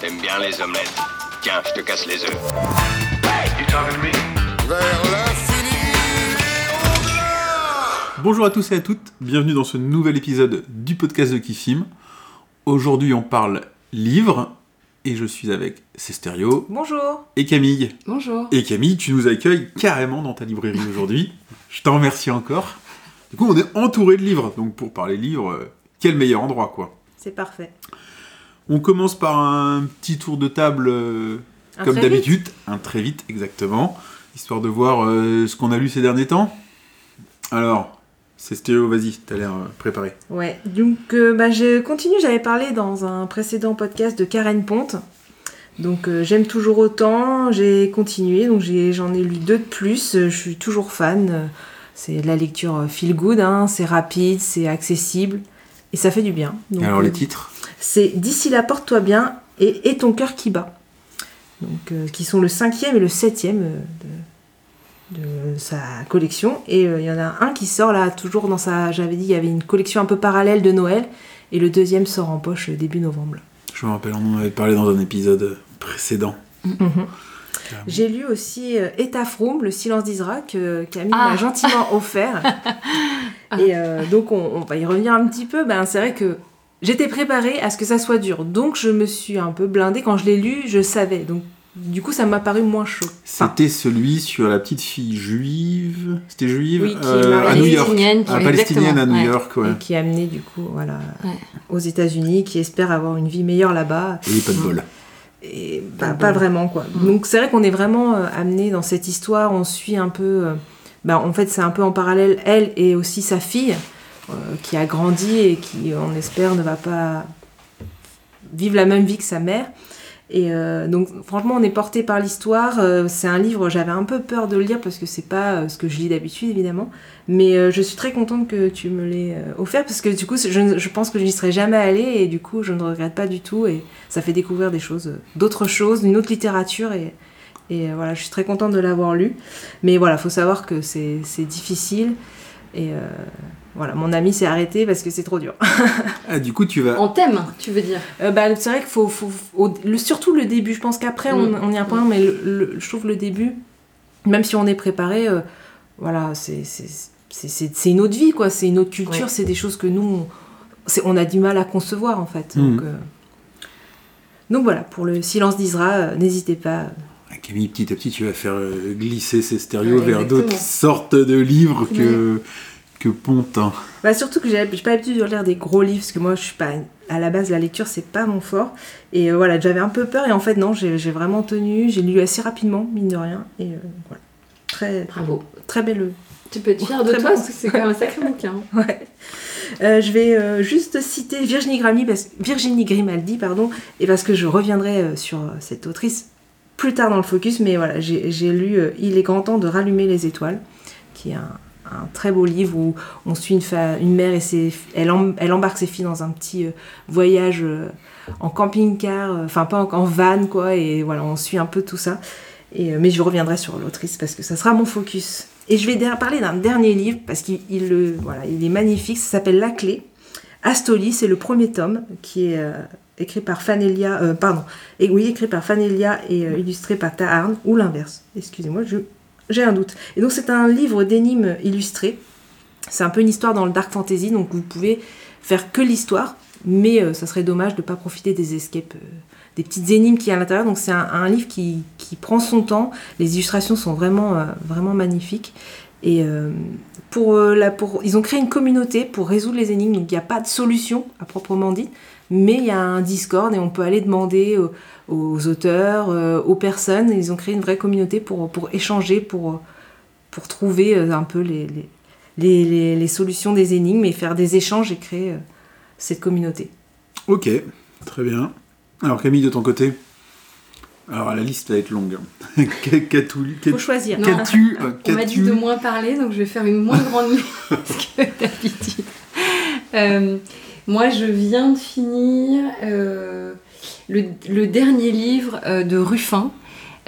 T'aimes bien les omelettes. Tiens, je te casse les œufs. Vers l'infini Bonjour à tous et à toutes, bienvenue dans ce nouvel épisode du podcast de Kifim. Aujourd'hui on parle livre et je suis avec Cestério Bonjour. et Camille. Bonjour. Et Camille, tu nous accueilles carrément dans ta librairie aujourd'hui. Je t'en remercie encore. Du coup on est entouré de livres, donc pour parler livres, euh, quel meilleur endroit quoi? C'est parfait. On commence par un petit tour de table euh, comme d'habitude, un très vite exactement, histoire de voir euh, ce qu'on a lu ces derniers temps. Alors, Cestério, vas-y, t'as l'air euh, préparé. Ouais. Donc, euh, bah, je continue. J'avais parlé dans un précédent podcast de Karen Ponte. Donc, euh, j'aime toujours autant. J'ai continué. Donc, j'en ai, lu deux de plus. Je suis toujours fan. C'est de la lecture feel good. hein. C'est rapide, c'est accessible. Et ça fait du bien. Donc, Alors euh, les titres C'est D'ici là, porte-toi bien et Et ton cœur qui bat. Donc, euh, qui sont le cinquième et le septième euh, de, de sa collection. Et euh, il y en a un qui sort là, toujours dans sa. J'avais dit, il y avait une collection un peu parallèle de Noël. Et le deuxième sort en poche euh, début novembre. Je me rappelle, on en avait parlé dans un épisode précédent. J'ai lu aussi euh, Le silence d'Isra, que Camille Ah. m'a gentiment offert. Et euh, donc, on, on va y revenir un petit peu. Ben, c'est vrai que j'étais préparée à ce que ça soit dur. Donc, je me suis un peu blindée. Quand je l'ai lu, je savais. Donc, du coup, ça m'a paru moins chaud. Enfin, C'était celui sur la petite fille juive. C'était juive Oui, euh, à. New York. Palestinienne, Ah, qui- palestinienne à New ouais. York, ouais. et qui est amené, du coup, voilà, Ouais. aux États-Unis, qui espère avoir une vie meilleure là-bas. Et pas de bol. Et bah, pas vraiment, quoi. Donc, c'est vrai qu'on est vraiment euh, amené dans cette histoire. On suit un peu. euh, bah, en fait, c'est un peu en parallèle elle et aussi sa fille, euh, qui a grandi et qui, on espère, ne va pas vivre la même vie que sa mère. Et euh, donc, franchement, on est porté par l'histoire. Euh, c'est un livre, j'avais un peu peur de le lire parce que c'est pas euh, ce que je lis d'habitude, évidemment. Mais je suis très contente que tu me l'aies offert parce que du coup, je, pense que je n'y serais jamais allée et du coup, je ne regrette pas du tout. Et ça fait découvrir des choses, d'autres choses, d'une autre littérature. Et, voilà, je suis très contente de l'avoir lu. Mais voilà, faut savoir que c'est difficile. Et voilà, mon ami s'est arrêté parce que c'est trop dur. Ah, du coup, tu vas. En thème, tu veux dire Euh, bah, c'est vrai qu'il faut, faut- au- le, surtout le début. Je pense qu'après on, Mm. on y a pas, mais le, le- je trouve le début, même si on est préparé, euh, voilà, c'est une autre vie, quoi. C'est une autre culture. Ouais. C'est des choses que nous, on, c'est- on a du mal à concevoir en fait. Mm. Donc, euh, donc voilà, pour le silence d'Isra, euh, n'hésitez pas. Ah, Camille, petit à petit, tu vas faire glisser ces stéréos Ouais, vers d'autres sortes de livres que, que Ponte. hein. Bah, surtout que j'ai pas l'habitude de lire des gros livres, parce que moi, je suis pas. À la base, la lecture, c'est pas mon fort. Et euh, voilà, j'avais un peu peur, et en fait, non, j'ai vraiment tenu. J'ai lu assez rapidement, mine de rien. Et euh, voilà. Très, Bravo. très belle. Tu peux être fière de toi bon. parce que c'est quand même un sacré bouquin. Ouais. Euh, je vais euh, juste citer Virginie, Grimaldi parce, Virginie Grimaldi, pardon, et parce que je reviendrai euh, sur euh, cette autrice plus tard dans le focus, mais voilà, j'ai j'ai lu euh, Il est grand temps de rallumer les étoiles, qui est un, un très beau livre où on suit une, mère et ses, elle, elle embarque ses filles dans un petit euh, voyage euh, en camping-car, euh, enfin pas en, en van quoi, et voilà, on suit un peu tout ça. Et, mais je reviendrai sur l'autrice parce que ça sera mon focus. Et je vais parler d'un dernier livre parce qu'il est magnifique, ça s'appelle La Clé. Astoli, c'est le premier tome qui est écrit par Fanelia, pardon, et oui, écrit par Fanelia et illustré par Taharn, ou l'inverse. Excusez-moi, je- j'ai un doute. Et donc c'est un livre d'énigmes illustré. C'est un peu une histoire dans le dark fantasy, donc vous pouvez faire que l'histoire, mais euh, ça serait dommage de ne pas profiter des escapes, euh, des petites énigmes qu'il y a à l'intérieur. Donc c'est un, livre qui, prend son temps. Les illustrations sont vraiment, euh, vraiment magnifiques. Et pour, la, pour, ils ont créé une communauté pour résoudre les énigmes. Donc il n'y a pas de solution à proprement dit, mais il y a un Discord et on peut aller demander aux, aux auteurs, euh, aux personnes. Ils ont créé une vraie communauté pour, pour échanger, pour, pour trouver euh, un peu les, les, les, les- les solutions des énigmes et faire des échanges et créer euh, cette communauté. Ok, très bien. Alors Camille, de ton côté? Alors la liste va être longue. Qu'a- Qu'as-tu faut choisir. Non. Qu'as-tu On m'a dit de moins parler, donc je vais faire une moins grande liste que d'habitude. Euh, moi, je viens de finir euh, le, dernier livre euh, de Ruffin,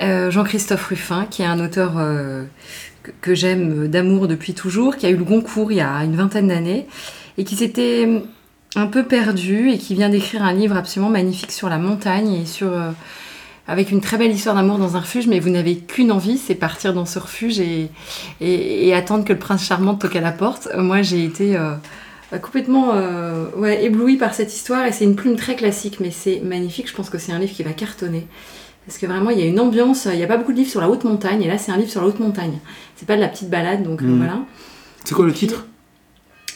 euh, Jean-Christophe Ruffin, qui est un auteur que, j'aime d'amour depuis toujours, qui a eu le Goncourt il y a une vingtaine d'années, et qui s'était un peu perdu et qui vient d'écrire un livre absolument magnifique sur la montagne et sur avec une très belle histoire d'amour dans un refuge, mais vous n'avez qu'une envie, c'est partir dans ce refuge et, attendre que le prince charmant toque à la porte. Moi, j'ai été complètement euh, ouais, éblouie par cette histoire et c'est une plume très classique, mais c'est magnifique. Je pense que c'est un livre qui va cartonner. Parce que vraiment, il y a une ambiance, il n'y a pas beaucoup de livres sur la haute montagne, et là, c'est un livre sur la haute montagne. C'est pas de la petite balade, donc Mhm. voilà. C'est quoi le titre?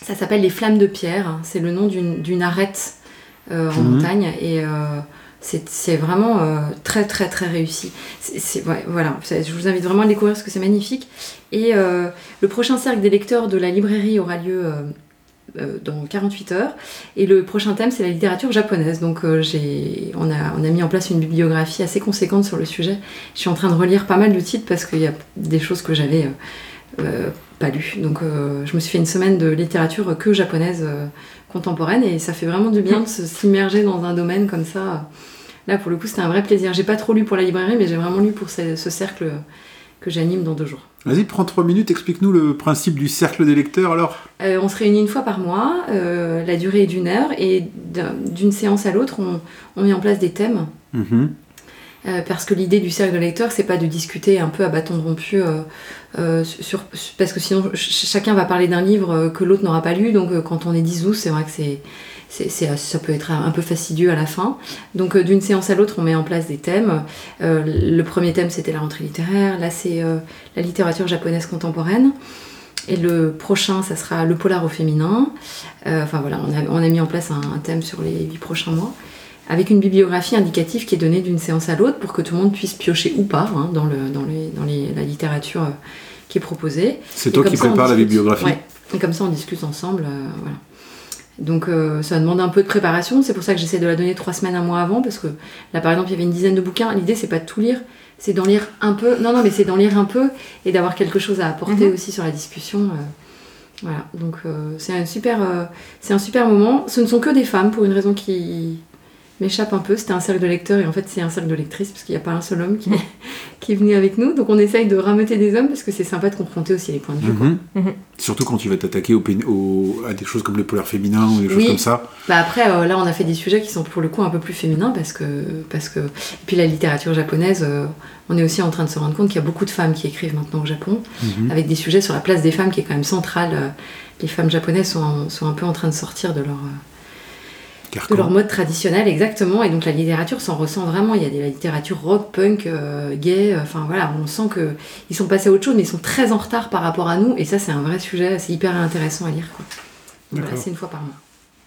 Ça s'appelle Les Flammes de Pierre. C'est le nom d'une d'une arête euh, en Mhm. montagne. Et euh, c'est vraiment euh, très, très, très réussi. C'est- c'est- ouais, voilà. Je vous invite vraiment à découvrir parce que c'est magnifique. Et euh, le prochain cercle des lecteurs de la librairie aura lieu. euh, dans 48 heures. Et le prochain thème c'est la littérature japonaise. Donc euh, on a on a mis en place une bibliographie assez conséquente sur le sujet. Je suis en train de relire pas mal de titres parce qu'il y a des choses que j'avais euh, euh, pas lues. Donc euh, je me suis fait une semaine de littérature que japonaise euh, contemporaine. Et ça fait vraiment du bien de s'immerger dans un domaine comme ça. Là pour le coup c'était un vrai plaisir. J'ai pas trop lu pour la librairie mais j'ai vraiment lu pour ce cercle que j'anime dans deux jours Vas-y, prends trois minutes, explique-nous le principe du cercle des lecteurs alors. Euh, on se réunit une fois par mois, euh, la durée est d'une heure, et d'un- d'une séance à l'autre, on, on met en place des thèmes. Mhm. Euh, parce que l'idée du cercle de lecteurs, c'est pas de discuter un peu à bâton rompu, sur, parce que sinon ch- chacun va parler d'un livre que l'autre n'aura pas lu, donc quand on est 10-12, c'est vrai que c'est, c'est, ça peut être un peu fastidieux à la fin. Donc euh, d'une séance à l'autre, on met en place des thèmes. Euh, le premier thème, c'était la rentrée littéraire, là c'est euh, la littérature japonaise contemporaine. Et le prochain, ça sera le polar au féminin. Euh, enfin voilà, on a, on a mis en place un, un thème sur les huit prochains mois avec une bibliographie indicative qui est donnée d'une séance à l'autre pour que tout le monde puisse piocher ou pas hein, dans, le, dans, les, dans les- la littérature qui est proposée. C'est toi qui prépares la bibliographie. Ouais. Et comme ça, on discute ensemble. euh, voilà. Donc euh, ça demande un peu de préparation. C'est pour ça que j'essaie de la donner trois semaines, un mois avant, parce que là, par exemple, il y avait une dizaine de bouquins. L'idée, c'est pas de tout lire, c'est d'en lire un peu. Non, non, mais c'est d'en lire un peu et d'avoir quelque chose à apporter Mhm. aussi sur la discussion. euh, voilà. Donc euh, c'est un super, euh, c'est un super moment. Ce ne sont que des femmes pour une raison qui m'échappe un peu. C'était un cercle de lecteurs et en fait c'est un cercle de lectrices parce qu'il n'y a pas un seul homme qui, qui est venu avec nous. Donc on essaye de rameuter des hommes parce que c'est sympa de confronter aussi les points de vue. quoi. Mhm. Mhm. Surtout quand tu vas t'attaquer au à des choses comme le polaire féminin ou des choses comme ça. Bah après, euh, là, on a fait des sujets qui sont pour le coup un peu plus féminins parce que. Parce que... Et puis la littérature japonaise, euh, on est aussi en train de se rendre compte qu'il y a beaucoup de femmes qui écrivent maintenant au Japon, Mhm. avec des sujets sur la place des femmes qui est quand même centrale. Euh, Les femmes japonaises sont, sont un peu en train de sortir de leur, de leur mode traditionnel, exactement. Et donc la littérature s'en ressent vraiment. Il y a de la littérature rock, punk, euh, gay. euh, Enfin voilà, on sent que ils sont passés à autre chose, mais ils sont très en retard par rapport à nous. Et ça, c'est un vrai sujet. C'est hyper intéressant à lire. Voilà, c'est une fois par mois.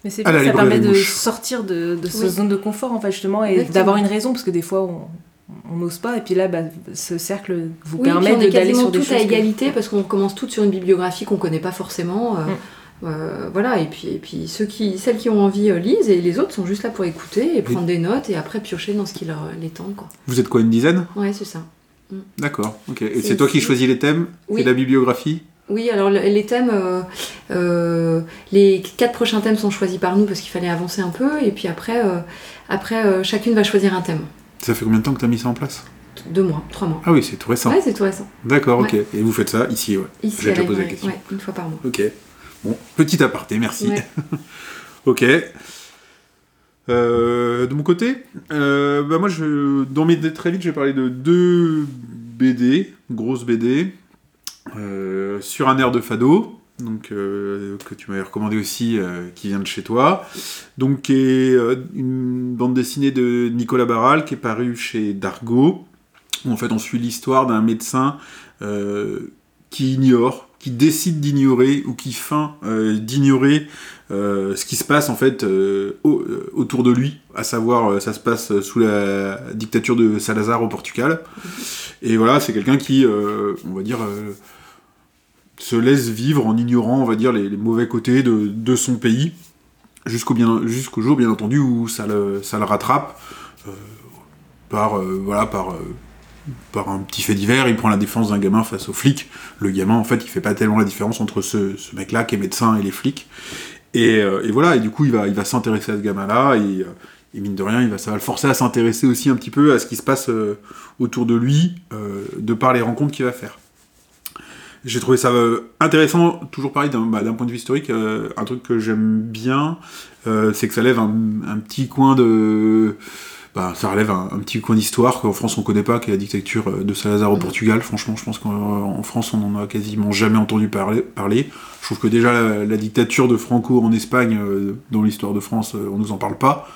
Mais c'est À ça permet de sortir de, de cette Oui. zone de confort, en fait, justement, et d'avoir une raison, parce que des fois, on on n'ose pas, et puis là, bah, ce cercle vous Oui, permet on est d'aller quasiment sur des toutes choses. à que- égalité parce qu'on commence toutes sur une bibliographie qu'on connaît pas forcément. euh, Mm. Euh, voilà, et puis, et puis ceux qui, celles qui ont envie euh, lisent et les autres sont juste là pour écouter et prendre des notes et après piocher dans ce qui leur les tente. Quoi. Vous êtes quoi, une dizaine? Ouais, c'est ça. D'accord, ok. Et C'est- toi qui choisis les thèmes? Oui. et la bibliographie? Oui, alors le- les thèmes, euh, euh, les quatre prochains thèmes sont choisis par nous parce qu'il fallait avancer un peu et puis après, euh, après euh, chacune va choisir un thème. Ça fait combien de temps que tu as mis ça en place? Deux mois, trois mois. Ah oui, c'est tout récent. Ouais, c'est tout récent. D'accord, Ouais. ok. Et vous faites ça ici, ouais. Ici, J'ai déjà la question. Une fois par mois. Ok. Bon, petit aparté, merci. Ouais. ok. Euh, de mon côté, euh, bah moi, je, dans mes très vite, je vais parler de deux BD, grosses BD, euh, sur un air de fado, donc que tu m'avais recommandé aussi, qui vient de chez toi, donc qui est une bande dessinée de Nicolas Barral qui est parue chez Dargo, où en fait on suit l'histoire d'un médecin qui ignore, qui décide d'ignorer ou qui feint euh, d'ignorer euh, ce qui se passe en fait euh, au- autour de lui, à savoir ça se passe sous la dictature de Salazar au Portugal. Et voilà, c'est quelqu'un qui, on va dire, se laisse vivre en ignorant, on va dire, les, mauvais côtés de, son pays, jusqu'au jour, bien entendu, où ça le, ça le rattrape par, voilà, par, par un petit fait divers. Il prend la défense d'un gamin face aux flics. Le gamin, en fait, il fait pas tellement la différence entre ce, mec-là qui est médecin et les flics. Et, euh, voilà, et du coup, il va, s'intéresser à ce gamin-là, et, euh, et mine de rien, il va, ça va le forcer à s'intéresser aussi un petit peu à ce qui se passe euh, autour de lui, de par les rencontres qu'il va faire. J'ai trouvé ça intéressant, toujours pareil, d'un bah, d'un point de vue historique. un truc que j'aime bien, c'est que ça lève un petit coin de. Bah, ça relève un, un petit coin d'histoire qu'en France on connaît pas, qui est la dictature euh, de Salazar au Portugal. Franchement, je pense qu'en en France on en a quasiment jamais entendu parler. parler. Je trouve que déjà la, la dictature de Franco en Espagne, euh, dans l'histoire de France, euh, on nous en parle pas.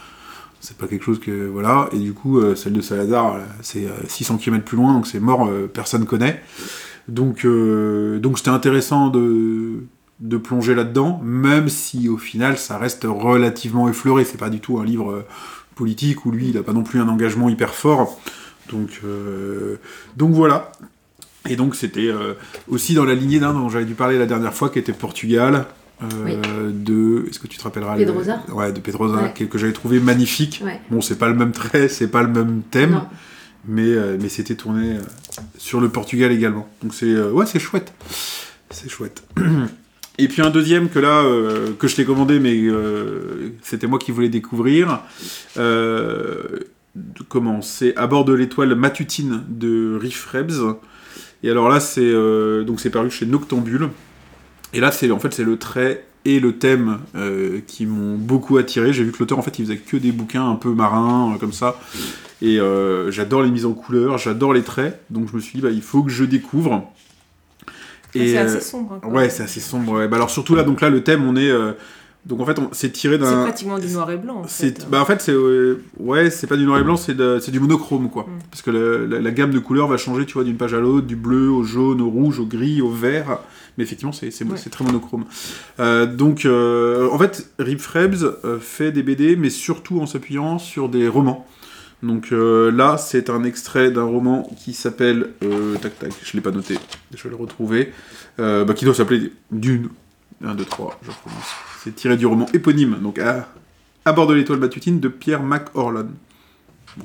C'est pas quelque chose que. Voilà. Et du coup, euh, celle de Salazar, euh, c'est euh, 600 km plus loin, donc c'est mort, euh, personne connaît. Donc, euh, donc c'était intéressant de, de plonger là-dedans, même si au final ça reste relativement effleuré. C'est pas du tout un livre euh, politique où lui il a pas non plus un engagement hyper fort. Donc, euh, donc voilà. Et donc c'était euh, aussi dans la lignée d'un dont j'avais dû parler la dernière fois, qui était Portugal. euh, de est-ce que tu te rappelleras le- Pedrosa ouais de Pedrosa Ouais. que, que j'avais trouvé magnifique Ouais. bon c'est pas le même trait c'est pas le même thème Non. mais, mais c'était tourné sur le Portugal également. Donc c'est ouais, c'est chouette. C'est chouette. Et puis un deuxième que là, euh, que je t'ai commandé, mais euh, c'était moi qui voulais découvrir. Euh, comment C'est à bord de l'étoile matutine de Riff Rebs. Et alors là, c'est paru chez Noctambule. Et là, c'est en fait c'est le trait et le thème qui m'ont beaucoup attiré. J'ai vu que l'auteur en fait il faisait que des bouquins un peu marins comme ça. Et j'adore les mises en couleur, j'adore les traits, donc je me suis dit, bah, il faut que je découvre. C'est euh, assez sombre. hein, quand Ouais, c'est assez sombre. ouais. Bah, alors surtout là, donc là, le thème, on est. euh, donc en fait, c'est tiré C'est d'un. pratiquement du noir et blanc. En C'est, fait. bah en fait, c'est euh, ouais, c'est pas du noir et blanc, c'est, de- c'est du monochrome quoi. Mm. Parce que la, la- la gamme de couleurs va changer, tu vois, d'une page à l'autre, du bleu au jaune, au rouge, au gris, au vert. Mais effectivement, c'est, c'est, Ouais. c'est très monochrome. Euh, donc, euh, en fait, Rip Frebs euh, fait des BD, mais surtout en s'appuyant sur des romans. Donc euh, là, c'est un extrait d'un roman qui s'appelle. euh, tac tac, je l'ai pas noté, je vais le retrouver. Euh, bah, qui doit s'appeler Dune. 1, 2, 3, je recommence. C'est tiré du roman éponyme, donc à, bord de l'étoile matutine de Pierre McHorlon. Bon,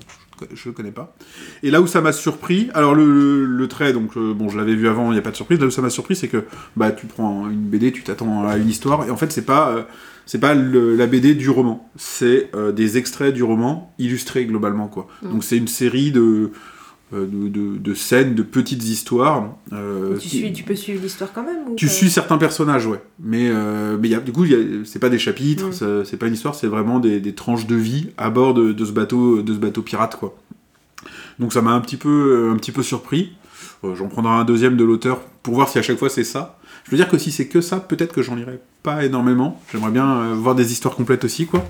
je ne connais pas. Et là où ça m'a surpris, alors le, le- le trait, donc euh, bon, je l'avais vu avant, il n'y a pas de surprise. Là où ça m'a surpris, c'est que bah tu prends une BD, tu t'attends à une histoire, et en fait c'est pas euh, c'est pas le- la BD du roman, c'est euh, des extraits du roman illustrés globalement quoi. Mm. Donc c'est une série de de, de- de scènes, de petites histoires. euh, Tu, suis, tu peux suivre l'histoire quand même ou tu suis certains personnages, ouais. Mais, euh, mais y a, du coup, c'est pas des chapitres, Mm. c'est pas une histoire, c'est vraiment des, des tranches de vie à bord de, de ce bateau, de ce bateau pirate, quoi. Donc ça m'a un petit peu, un petit peu surpris. Euh, j'en prendrai un deuxième de l'auteur pour voir si à chaque fois c'est ça. Je veux dire que si c'est que ça, peut-être que j'en lirai pas énormément. J'aimerais bien euh, voir des histoires complètes aussi, quoi.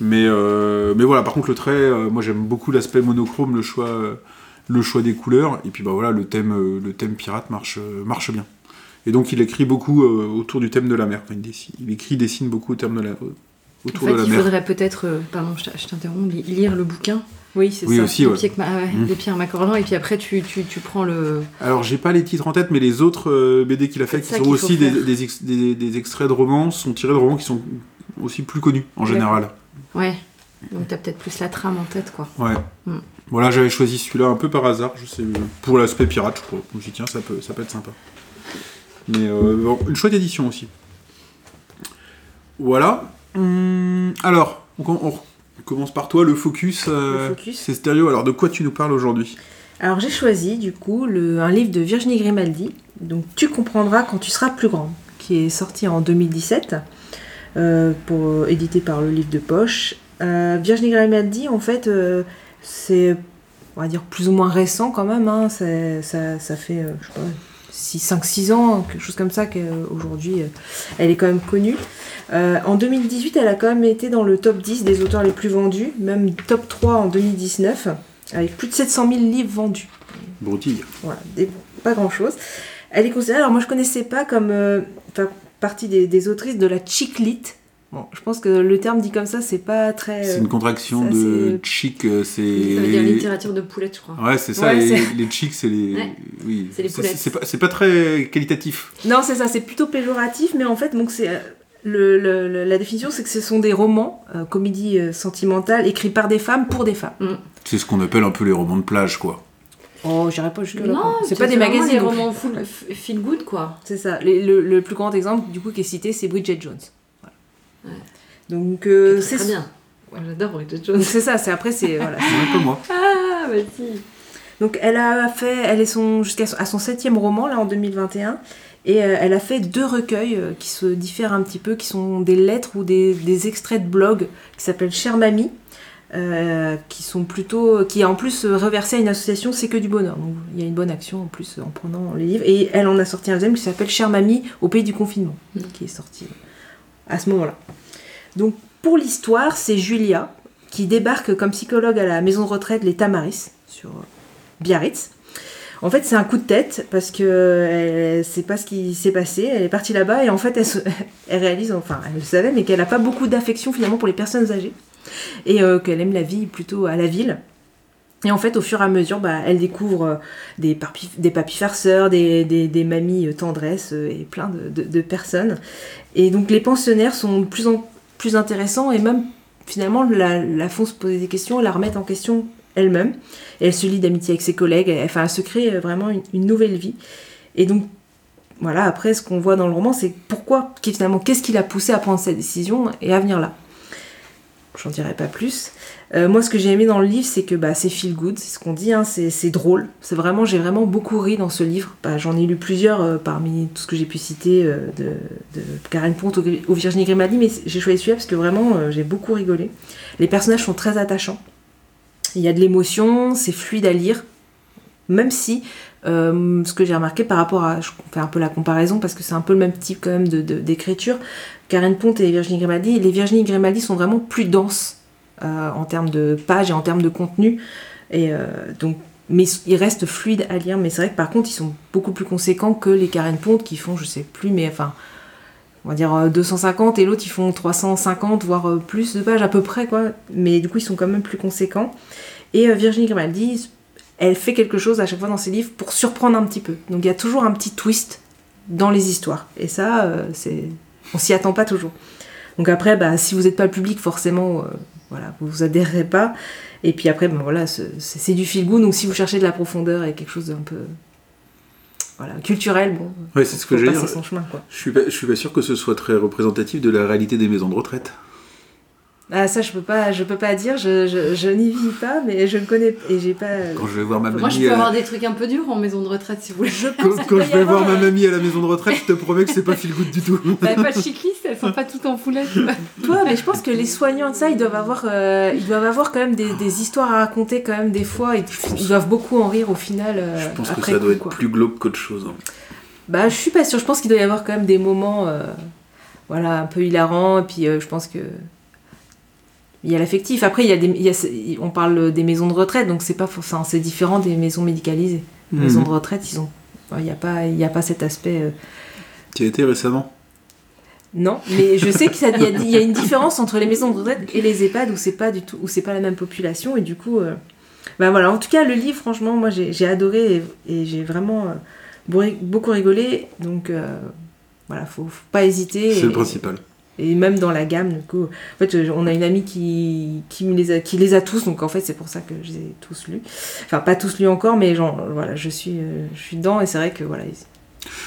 Mais, euh, mais voilà, par contre, le trait, euh, moi j'aime beaucoup l'aspect monochrome, le choix, euh, le choix des couleurs. Et puis bah voilà, le thème, euh, le thème pirate marche, euh, marche bien. Et donc il écrit beaucoup euh, autour du thème de la mer. Enfin, il, dessine, il écrit, dessine beaucoup au terme de la, En autour fait, de la il mer. faudrait peut-être, euh, pardon, je t'interromps, li- lire le bouquin Oui, c'est Oui, ça. aussi, de, ouais. Pierre, ah ouais, de Pierre Macordon, et puis après tu, tu, tu prends le. Alors j'ai pas les titres en tête, mais les autres euh, BD qu'il a fait, C'est qui sont aussi des, des, ex- des- des extraits de romans, sont tirés de romans qui sont aussi plus connus en général. Ouais. Donc t'as peut-être plus la trame en tête, quoi. Ouais. Mm. Voilà, j'avais choisi celui-là un peu par hasard, je sais, pour l'aspect pirate, je crois. Je me suis dit, tiens, ça peut, ça peut être sympa. Mais euh, bon, une chouette édition aussi. Voilà. Hum, alors, on, com- on commence par toi, le focus. euh, Le focus. C'est stéréo. Alors, de quoi tu nous parles aujourd'hui? Alors j'ai choisi du coup le, un livre de Virginie Grimaldi, donc Tu comprendras quand tu seras plus grande, qui est sorti en 2017, euh, pour, euh, édité par le livre de poche. Euh, Virginie Grimaldi, en fait, c'est, on va dire, plus ou moins récent quand même, hein, ça, ça fait, euh, je sais pas, 5-6 ans, quelque chose comme ça, qu'aujourd'hui, euh, elle est quand même connue. Euh, en 2018, elle a quand même été dans le top 10 des auteurs les plus vendus, même top 3 en 2019, avec plus de 700 000 livres vendus. Broutille. Voilà, des- pas grand chose. Elle est considérée, alors moi je connaissais pas comme euh, partie des, des autrices de la chick lit. Bon, je pense que le terme dit comme ça, c'est pas très. C'est euh, une contraction ça, de c'est- chic, euh, c'est. Ça veut dire littérature de poulette, je crois. Ouais, c'est ça, Ouais, les, c'est- les chicks, c'est les. Ouais. Oui, C'est les poulettes. C'est pas, c'est pas très qualitatif. Non, c'est ça, c'est plutôt péjoratif, mais en fait, donc c'est. euh, Le, le- le- la définition, c'est que ce sont des romans, euh, comédies euh, sentimentales, écrits par des femmes pour des femmes. C'est ce qu'on appelle un peu les romans de plage, quoi. Oh, j'irai pas jusque là. Non, c'est pas des magazines. plus. romans full- feel good, quoi. C'est ça. Le plus grand exemple, du coup, qui est cité, c'est Bridget Jones. Ouais. Donc, euh, C'est très bien. Ouais, J'adore Bridget Jones. Donc, c'est ça. C'est après, c'est voilà. C'est un peu moi. Ah, vas-y. Donc elle a fait, elle est son, jusqu'à son, à son septième roman là en 2021. Et euh, elle a fait deux recueils euh, qui se diffèrent un petit peu, qui sont des lettres ou des, des extraits de blog qui s'appellent Chère Mamie, euh, qui sont plutôt, qui a en plus reversé à une association C'est que du bonheur. Donc il y a une bonne action en plus en prenant les livres. Et elle en a sorti un deuxième qui s'appelle Chère Mamie au pays du confinement, qui est sorti à ce moment-là. Donc pour l'histoire, c'est Julia qui débarque comme psychologue à la maison de retraite Les Tamaris sur euh, Biarritz. En fait, c'est un coup de tête parce que elle sait pas ce qui s'est passé. Elle est partie là-bas et en fait, elle, se- elle réalise, enfin, elle le savait, mais qu'elle n'a pas beaucoup d'affection finalement pour les personnes âgées et euh, qu'elle aime la vie plutôt à la ville. Et en fait, au fur et à mesure, bah, elle découvre euh, des, parpi- des papis farceurs, des, mamies euh, tendresses euh, et plein de personnes. Et donc, les pensionnaires sont de plus en plus intéressants et même finalement la, la font se poser des questions, la remettent en question elle-même. Elle se lie d'amitié avec ses collègues, elle, enfin, elle se crée euh, vraiment une, une nouvelle vie. Et donc, voilà, après, ce qu'on voit dans le roman, c'est pourquoi, finalement, qu'est-ce qui l'a poussé à prendre cette décision et à venir là? J'en dirai pas plus. Euh, moi, ce que j'ai aimé dans le livre, c'est que bah, c'est feel good, c'est ce qu'on dit, hein, c'est drôle. C'est vraiment, j'ai vraiment beaucoup ri dans ce livre. Bah, J'en ai lu plusieurs euh, parmi tout ce que j'ai pu citer euh, de, Karen Ponte ou, Virginie Grimaldi, mais j'ai choisi celui-là parce que vraiment, j'ai beaucoup rigolé. Les personnages sont très attachants. Il y a de l'émotion, c'est fluide à lire, même si euh, ce que j'ai remarqué par rapport à, je fais un peu la comparaison parce que c'est un peu le même type quand même de- de- d'écriture, Karen Ponte et Virginie Grimaldi, les Virginie Grimaldi sont vraiment plus denses euh, en termes de pages et en termes de contenu, et euh, donc mais ils restent fluides à lire, mais c'est vrai que par contre ils sont beaucoup plus conséquents que les Karen Ponte qui font, je sais plus, mais enfin on va dire euh, 250 et l'autre ils font 350 voire plus de pages à peu près quoi. Mais du coup ils sont quand même plus conséquents. Et Virginie Grimaldi elle fait quelque chose à chaque fois dans ses livres pour surprendre un petit peu. Donc il y a toujours un petit twist dans les histoires. Et ça euh, c'est on s'y attend pas toujours. Donc après bah, si vous n'êtes pas le public forcément euh, voilà vous vous adhérez pas. Et puis après ben, voilà c'est du feel good. Donc si vous cherchez de la profondeur et quelque chose d'un peu voilà culturel bon Ouais, c'est ce que quoi. Je suis, pas, je suis pas sûr que ce soit très représentatif de la réalité des maisons de retraite. Ah ça je peux pas je peux pas dire je, je, je n'y vis pas mais je ne connais et j'ai pas Quand je vais voir ma mamie, Moi, je peux avoir des trucs un peu durs en maison de retraite si vous voulez. quand, quand je vais voir ma mamie à la maison de retraite, je te promets que c'est pas feel good du tout. Bah, pas de cyclistes, elles sont pas toutes en foulette. toi mais je pense que les soignants de ça ils doivent avoir euh, ils doivent avoir quand même des, des histoires à raconter quand même des fois et ils doivent beaucoup en rire au final euh, Je pense que ça doit coup, être quoi. plus glauque qu'autre chose. hein. bah je suis pas sûre je pense qu'il doit y avoir quand même des moments euh, voilà un peu hilarants et puis euh, je pense que il y a l'affectif après il y a des il y a- on parle des maisons de retraite donc c'est pas enfin, c'est différent des maisons médicalisées les maisons de retraite ils ont il n'y a pas il y a pas cet aspect euh, Tu as été récemment Non, mais je sais qu'il y, a- y a une différence entre les maisons de retraite et les EHPAD où c'est pas du tout, où c'est pas la même population et du coup, euh, bah voilà. En tout cas, le livre, franchement, moi j'ai adoré et, et j'ai vraiment euh, beaucoup rigolé. Donc voilà, faut, faut pas hésiter. C'est le principal. Et même dans la gamme, du coup, en fait, euh, on a une amie qui, qui, me les, a, qui les a tous, donc en fait, c'est pour ça que je les ai tous lus. Enfin, pas tous lus encore, mais genre, voilà, je suis, euh, je suis dedans et c'est vrai que voilà,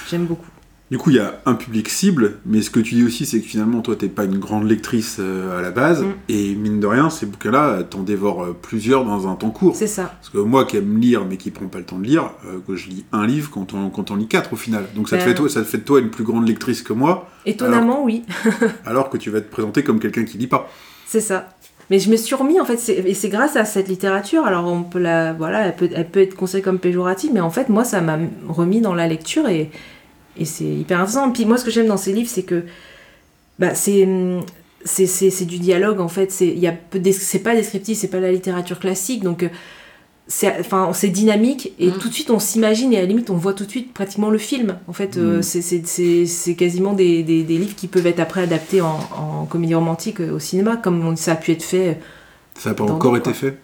j'aime beaucoup. Du coup, il y a un public cible, mais ce que tu dis aussi, c'est que finalement, toi, t'es pas une grande lectrice euh, à la base, Mm. et mine de rien, ces bouquins-là, t'en dévores euh, plusieurs dans un temps court. C'est ça. Parce que moi qui aime lire, mais qui prend pas le temps de lire, euh, que je lis un livre quand on, quand on lit quatre au final. Donc ça, te Ben- fait toi, ça te fait de toi une plus grande lectrice que moi, Étonnamment, oui. alors que tu vas te présenter comme quelqu'un qui lit pas. C'est ça. Mais je me suis remis en fait, et c'est grâce à cette littérature. Alors on peut la, voilà, elle peut, elle peut être considérée comme péjorative, mais en fait moi ça m'a remis dans la lecture et, et c'est hyper intéressant. Et puis moi ce que j'aime dans ces livres, c'est que bah, c'est c'est c'est- c'est du dialogue en fait. C'est pas descriptif, c'est pas la littérature classique, donc euh, c'est enfin c'est dynamique et Mm. tout de suite on s'imagine et à la limite on voit tout de suite pratiquement le film. En fait, euh, Mm. c'est- c'est c'est c'est quasiment des, des, des livres qui peuvent être après adaptés en, en comédie romantique euh, au cinéma, comme ça a pu être fait. Ça n'a pas encore été fait?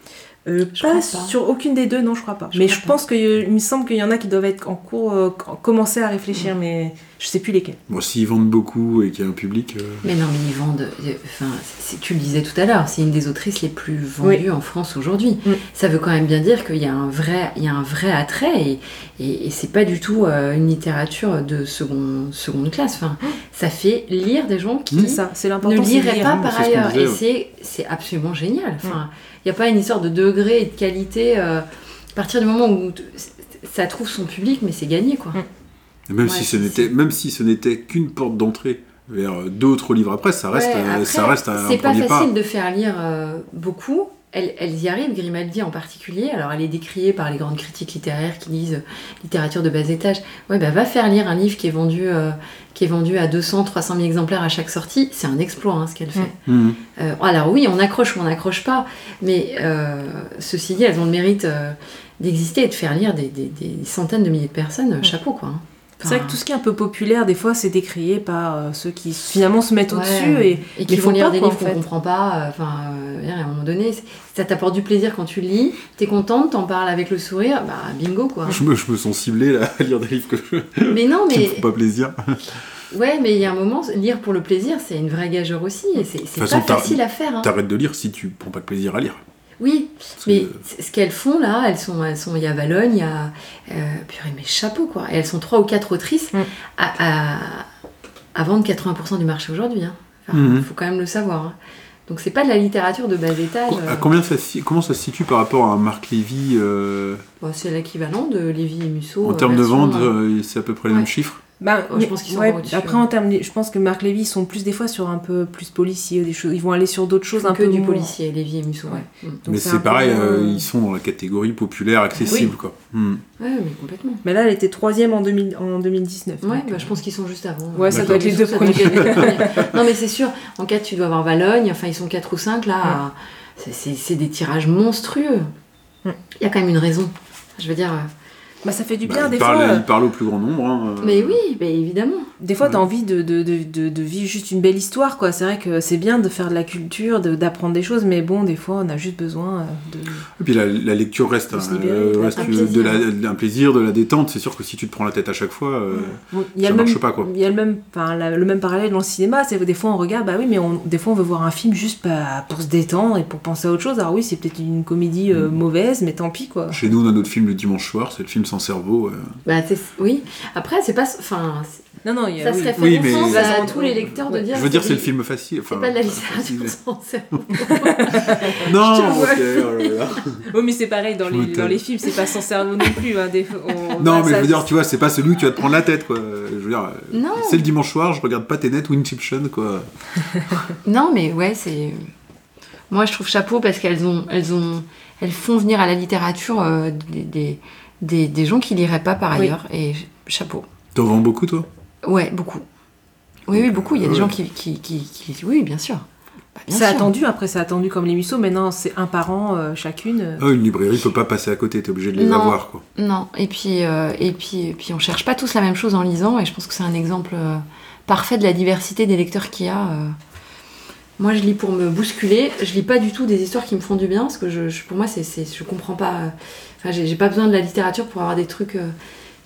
Euh, pas, sur aucune des deux, non, je crois pas. Je mais crois je pas. pense qu'il me semble qu'il y en a qui doivent être en cours, euh, commencer à réfléchir, mais je sais plus lesquels. Bon, s'ils vendent beaucoup et qu'il y a un public... euh, Mais non, mais ils vendent. euh, Enfin, tu le disais tout à l'heure, c'est une des autrices les plus vendues en France aujourd'hui. Mm. Ça veut quand même bien dire qu'il y a un vrai, il y a un vrai attrait et, et, et c'est pas du tout euh, une littérature de seconde, seconde classe. Enfin, ça fait lire des gens qui ça, ne liraient lire. pas hein, par ce ailleurs. disait, Et ouais. c'est, c'est absolument génial. Enfin, n'y a pas une histoire de degré et de qualité. euh, partir du moment où t- ça trouve son public, mais c'est gagné quoi. Et même Ouais, si ce n'était, même si ce n'était qu'une porte d'entrée vers euh, d'autres livres après, ça reste, Ouais, euh, après, ça reste un C'est pas premier facile pas. de faire lire euh, beaucoup. Elles, elles y arrivent, Grimaldi en particulier. Alors, elle est décriée par les grandes critiques littéraires qui disent littérature de bas étage. Ouais, bah, va faire lire un livre qui est vendu, euh, qui est vendu à 200, 300 000 exemplaires à chaque sortie. C'est un exploit, hein, ce qu'elle fait. Mhm. Euh, alors, oui, on accroche ou on n'accroche pas. Mais euh, ceci dit, elles ont le mérite d'exister et de faire lire des, des- des centaines de milliers de personnes. Chapeau, quoi. hein. C'est vrai que tout ce qui est un peu populaire, des fois, c'est décrié par euh, ceux qui finalement se mettent Ouais. au-dessus et, et qui mais faut lire pas, des quoi, livres qu'on fait. comprend pas. euh, Enfin, euh, à un moment donné, ça t'apporte du plaisir quand tu le lis. T'es contente, t'en parles avec le sourire, bah bingo quoi. Je me, je me sens ciblé là, à lire des livres que je, Mais non, qui me mais font pas plaisir. ouais, mais il y a un moment, lire pour le plaisir, c'est une vraie gageure aussi, et c'est pas facile à faire. hein. T'arrêtes de lire si tu prends pas de plaisir à lire. Oui, Parce mais que- ce qu'elles font là, elles sont, elles sont, il y a Valogne, il y a, euh, purée, mais chapeau quoi. Et elles sont trois ou quatre autrices Mm. à, à, à vendre 80% du marché aujourd'hui. Il Mhm. faut quand même le savoir. hein. Donc c'est pas de la littérature de bas étage. Euh, à combien ça, se- comment ça se situe par rapport à un Marc Lévy euh, Bon, c'est l'équivalent de Lévy et Musso. en euh, termes de version, vente euh, euh, C'est à peu près les ouais. mêmes chiffres? Bah, Oh, je pense qu'ils sont ouais, Après, ouais. en termes, je pense que Marc Lévy ils sont plus des fois sur un peu plus policier, des choses. Ils vont aller sur d'autres choses un que peu du moins- policier, Lévy et Musso. Ouais, Mais c'est peu pareil, euh, ils sont dans la catégorie populaire, accessible. Quoi. Hmm. Ouais, mais complètement. Mais là, elle était troisième en, 2000 en 2019. Ouais, donc, bah, euh, je pense qu'ils sont juste avant. Ouais, ça D'accord. doit être les deux premiers. non, mais c'est sûr, en 4, tu dois avoir Valogne, enfin, ils sont 4 ou 5 là. c'est- des tirages monstrueux. Il y a quand même une raison. Je veux dire. Euh, Bah, ça fait du Bah, bien, il, des parle, fois. euh, il parle au plus grand nombre. hein, euh. Mais oui, mais évidemment. Des fois, t'as Ouais. envie de, de, de, de, de vivre juste une belle histoire, quoi. C'est vrai que c'est bien de faire de la culture, de- d'apprendre des choses, mais bon, des fois, on a juste besoin euh, de. Et puis la, la lecture reste, se un, libérer, euh, un reste plaisir. de la, un plaisir, de la détente. C'est sûr que si tu te prends la tête à chaque fois, euh, Bon, Ça même, marche pas, quoi. Il y a le même, enfin, la- le même parallèle dans le cinéma. C'est que des fois, on regarde, bah oui, mais on, des fois, on veut voir un film juste bah, pour se détendre et pour penser à autre chose. Alors oui, c'est peut-être une comédie euh, Mm. mauvaise, mais tant pis, quoi. chez nous, on a notre film le dimanche soir, c'est le film sans cerveau. euh. Bah, c'est- oui. Après, c'est pas. Enfin, c'est- Non, non, il y a. ça oui. serait faire Oui, mais- sens à tous les lecteurs de dire. Je veux dire, c'est c'est le film facile. C'est Enfin, pas de la littérature sans cerveau. Non, ok, oh. Oui, mais c'est pareil, dans les, dans les films, c'est pas sans cerveau non plus. Hein, des fois, on- Non, bah, mais ça- je veux dire, tu vois, c'est pas celui où tu vas te prendre la tête, quoi. Je veux dire, c'est le dimanche soir, je regarde pas Tenet ou Inception, quoi. Non, mais ouais, c'est. Moi, je trouve chapeau parce qu'elles ont, elles ont, elles font venir à la littérature euh, des, des, des, des gens qui liraient pas par Oui. ailleurs. Et chapeau. T'en vends beaucoup, toi? Ouais, beaucoup. Oui, oui, beaucoup. Il y a des ouais. gens qui, qui, qui, qui- Oui, bien sûr. Bah, C'est sûr. attendu, après, c'est attendu comme les Musso. Maintenant, c'est un par an euh, chacune. Ah, Une librairie peut pas passer à côté, t'es obligé de les Non. avoir, quoi. Non, et puis, euh, et, puis, et puis on cherche pas tous la même chose en lisant, et je pense que c'est un exemple euh, parfait de la diversité des lecteurs qu'il y a. euh. Moi, je lis pour me bousculer, je lis pas du tout des histoires qui me font du bien, parce que je, je- pour moi, c'est, c'est- je comprends pas. Enfin, j'ai, j'ai pas besoin de la littérature pour avoir des trucs euh,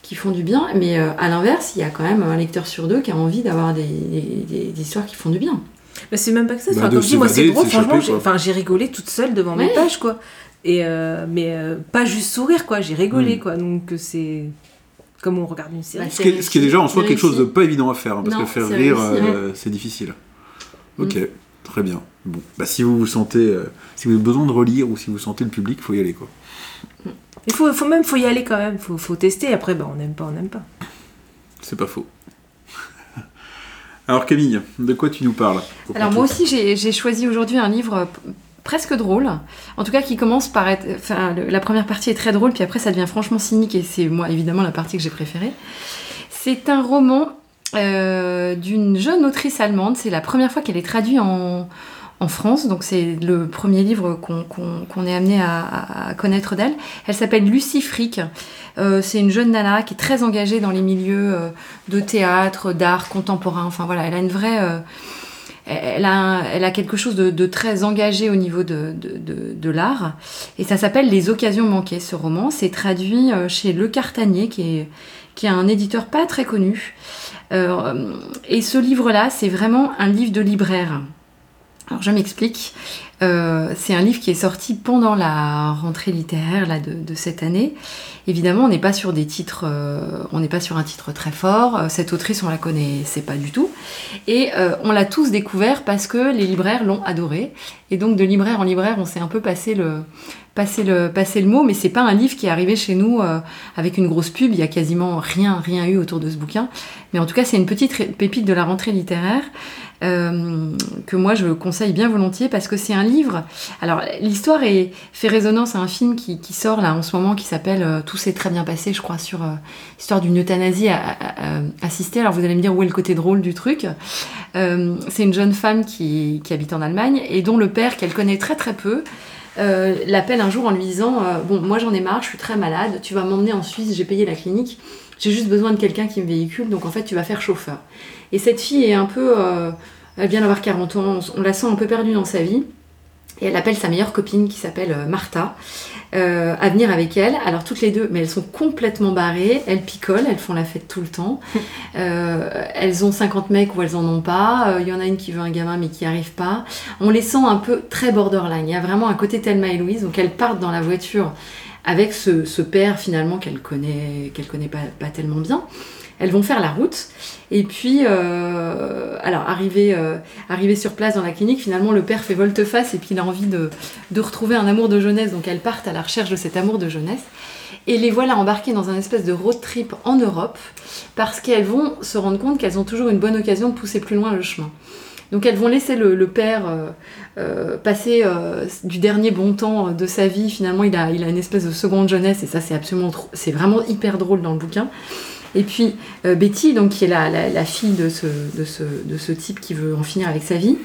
qui font du bien, mais euh, à l'inverse, il y a quand même un lecteur sur deux qui a envie d'avoir des, des- des- des histoires qui font du bien. Mais c'est même pas que ça. Bah, Enfin, de comme je dis, moi, c'est drôle. Franchement, j'ai enfin, rigolé toute seule devant mes Ouais. pages, quoi. Et euh, mais euh, pas juste sourire, quoi. J'ai rigolé, Mm. quoi. Donc c'est comme on regarde une série. Bah, Ce qui, est, ce qui est déjà en soi quelque chose de pas évident à faire, hein, parce Non, que faire c'est rire, réussi, euh, c'est difficile. Ok, Mm. très bien. Bon, bah si vous vous sentez, euh, si vous avez besoin de relire ou si vous sentez le public, faut y aller, quoi. Il faut, faut même faut y aller quand même. Faut, faut tester. Après, bah, on n'aime pas, on n'aime pas. C'est pas faux. Alors Camille, de quoi tu nous parles Alors moi aussi j'ai choisi aujourd'hui un livre presque drôle, en tout cas qui commence par être... Enfin le- la première partie est très drôle, puis après ça devient franchement cynique et c'est moi évidemment la partie que j'ai préférée. C'est un roman euh, d'une jeune autrice allemande, c'est la première fois qu'elle est traduite en, en France, donc c'est le premier livre qu'on est amené à, connaître d'elle. Elle s'appelle Lucie Frick. Euh, c'est une jeune nana qui est très engagée dans les milieux euh, de théâtre, d'art contemporain. Enfin voilà, elle a une vraie. euh, elle, a, quelque chose de, très engagé au niveau de, l'art. Et ça s'appelle Les occasions manquées, ce roman. C'est traduit chez Le Cartanier, qui est, qui est un éditeur pas très connu. Et ce livre-là, c'est vraiment un livre de libraire. Alors je m'explique. Euh, c'est un livre qui est sorti pendant la rentrée littéraire de, cette année. Évidemment, on n'est pas sur des titres, euh, on n'est pas sur un titre très fort. Euh, Cette autrice, on la connaissait pas du tout, et on l'a tous découvert parce que les libraires l'ont adoré. Et donc de libraire en libraire, on s'est un peu passé le, passer le, passer le mot, mais c'est pas un livre qui est arrivé chez nous euh, avec une grosse pub. Il y a quasiment rien, rien eu autour de ce bouquin. Mais en tout cas, c'est une petite pépite de la rentrée littéraire euh, que moi je conseille bien volontiers parce que c'est un livre. Alors, l'histoire fait résonance à un film qui, sort là en ce moment qui s'appelle euh, Tout s'est très bien passé, je crois, sur l'histoire d'une euthanasie assistée. Alors, vous allez me dire où est le côté drôle du truc. C'est une jeune femme qui, qui habite en Allemagne et dont le père, qu'elle connaît très très peu, euh, l'appelle un jour en lui disant euh, Bon, moi j'en ai marre, je suis très malade, tu vas m'emmener en Suisse, j'ai payé la clinique, j'ai juste besoin de quelqu'un qui me véhicule, donc en fait tu vas faire chauffeur. Et cette fille est un peu. euh, elle vient d'avoir 40 ans, on, on la sent un peu perdue dans sa vie. Et elle appelle sa meilleure copine qui s'appelle euh, Martha euh, à venir avec elle. Alors toutes les deux, mais elles sont complètement barrées, elles picolent, elles font la fête tout le temps. Euh, elles ont 50 mecs ou elles en ont pas. Euh, Il y en a une qui veut un gamin mais qui arrive pas. On les sent un peu très borderline. Il y a vraiment un côté Thelma et Louise. Donc elles partent dans la voiture avec ce, ce père finalement qu'elle connaît, qu'elle connaît pas, pas tellement bien. Elles vont faire la route. Et puis, euh, alors, euh, arrivé sur place dans la clinique, finalement, le père fait volte-face et puis il a envie de, retrouver un amour de jeunesse. Donc, elles partent à la recherche de cet amour de jeunesse. Et les voilà embarquées dans un espèce de road trip en Europe parce qu'elles vont se rendre compte qu'elles ont toujours une bonne occasion de pousser plus loin le chemin. Donc elles vont laisser le, père euh, euh, passer du dernier bon temps de sa vie. Finalement, il a, une espèce de seconde jeunesse et ça, c'est absolument, c'est vraiment hyper drôle dans le bouquin. Et puis euh, Betty, donc qui est la, la, fille de ce type qui veut en finir avec sa vie,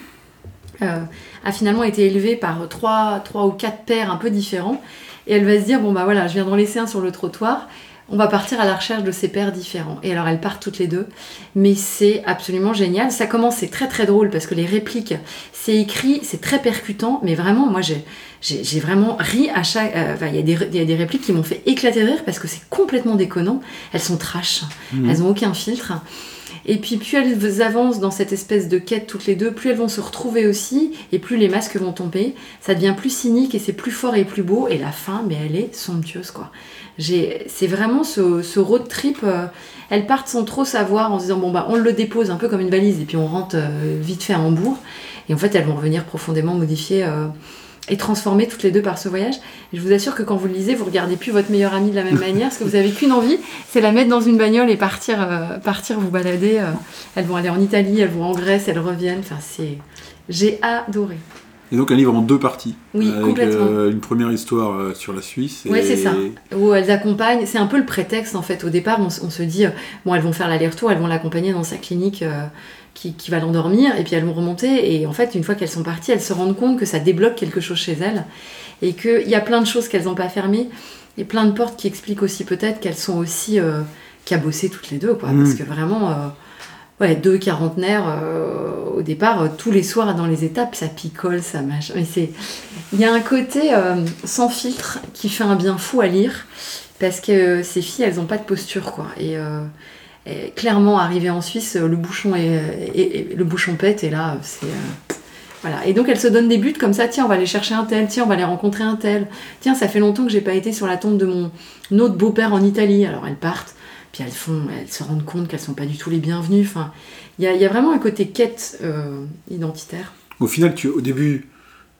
euh, a finalement été élevée par trois, trois ou quatre pères un peu différents. Et elle va se dire bon bah voilà, je viens d'en laisser un sur le trottoir. On va partir à la recherche de ces pères différents. Et alors elles partent toutes les deux, mais c'est absolument génial. Ça commence, c'est très très drôle parce que les répliques, c'est écrit, c'est très percutant, mais vraiment, moi j'ai vraiment ri à chaque. euh, Enfin, il y, a des- il y a des répliques qui m'ont fait éclater de rire parce que c'est complètement déconnant. Elles sont trash, elles ont aucun filtre. Et puis plus elles avancent dans cette espèce de quête toutes les deux, plus elles vont se retrouver aussi, et plus les masques vont tomber. Ça devient plus cynique et c'est plus fort et plus beau. Et la fin, mais elle est somptueuse quoi. C'est vraiment ce, road trip. euh, elles partent sans trop savoir en se disant bon bah on le dépose un peu comme une valise et puis on rentre euh, vite fait à Hambourg. Et en fait elles vont revenir profondément modifiées euh, et transformées toutes les deux par ce voyage. Je vous assure que quand vous le lisez, vous regardez plus votre meilleure amie de la même manière, parce que vous avez qu'une envie, c'est la mettre dans une bagnole et partir, vous balader. Elles vont aller en Italie, elles vont en Grèce, elles reviennent. Enfin c'est, j'ai adoré. Et donc un livre en deux parties. Oui, avec complètement. euh, une première histoire euh, sur la Suisse. Et- c'est ça. Où elles accompagnent, c'est un peu le prétexte en fait. Au départ, on, se dit, euh, bon, elles vont faire l'aller-retour, elles vont l'accompagner dans sa clinique qui, qui va l'endormir, et puis elles vont remonter. Et en fait, une fois qu'elles sont parties, elles se rendent compte que ça débloque quelque chose chez elles, et qu'il y a plein de choses qu'elles n'ont pas fermées, et plein de portes qui expliquent aussi peut-être qu'elles sont aussi cabossées toutes les deux, quoi. Mm. Parce que vraiment. Ouais, deux quarantenaires euh, au départ, euh, tous les soirs dans les étapes, ça picole, ça machin. Mais c'est, il y a un côté euh, sans filtre qui fait un bien fou à lire parce que ces filles, elles n'ont pas de posture, quoi. Et, clairement, arrivée en Suisse, le bouchon est, le bouchon pète et là, c'est voilà. Et donc elles se donnent des buts comme ça. Tiens, on va aller chercher un tel. Tiens, on va aller rencontrer un tel. Tiens, ça fait longtemps que j'ai pas été sur la tombe de mon autre beau-père en Italie. Alors elles partent. Puis elles font, elles se rendent compte qu'elles sont pas du tout les bienvenues. Enfin, il y y a vraiment un côté quête euh, identitaire. Au final, tu, au début,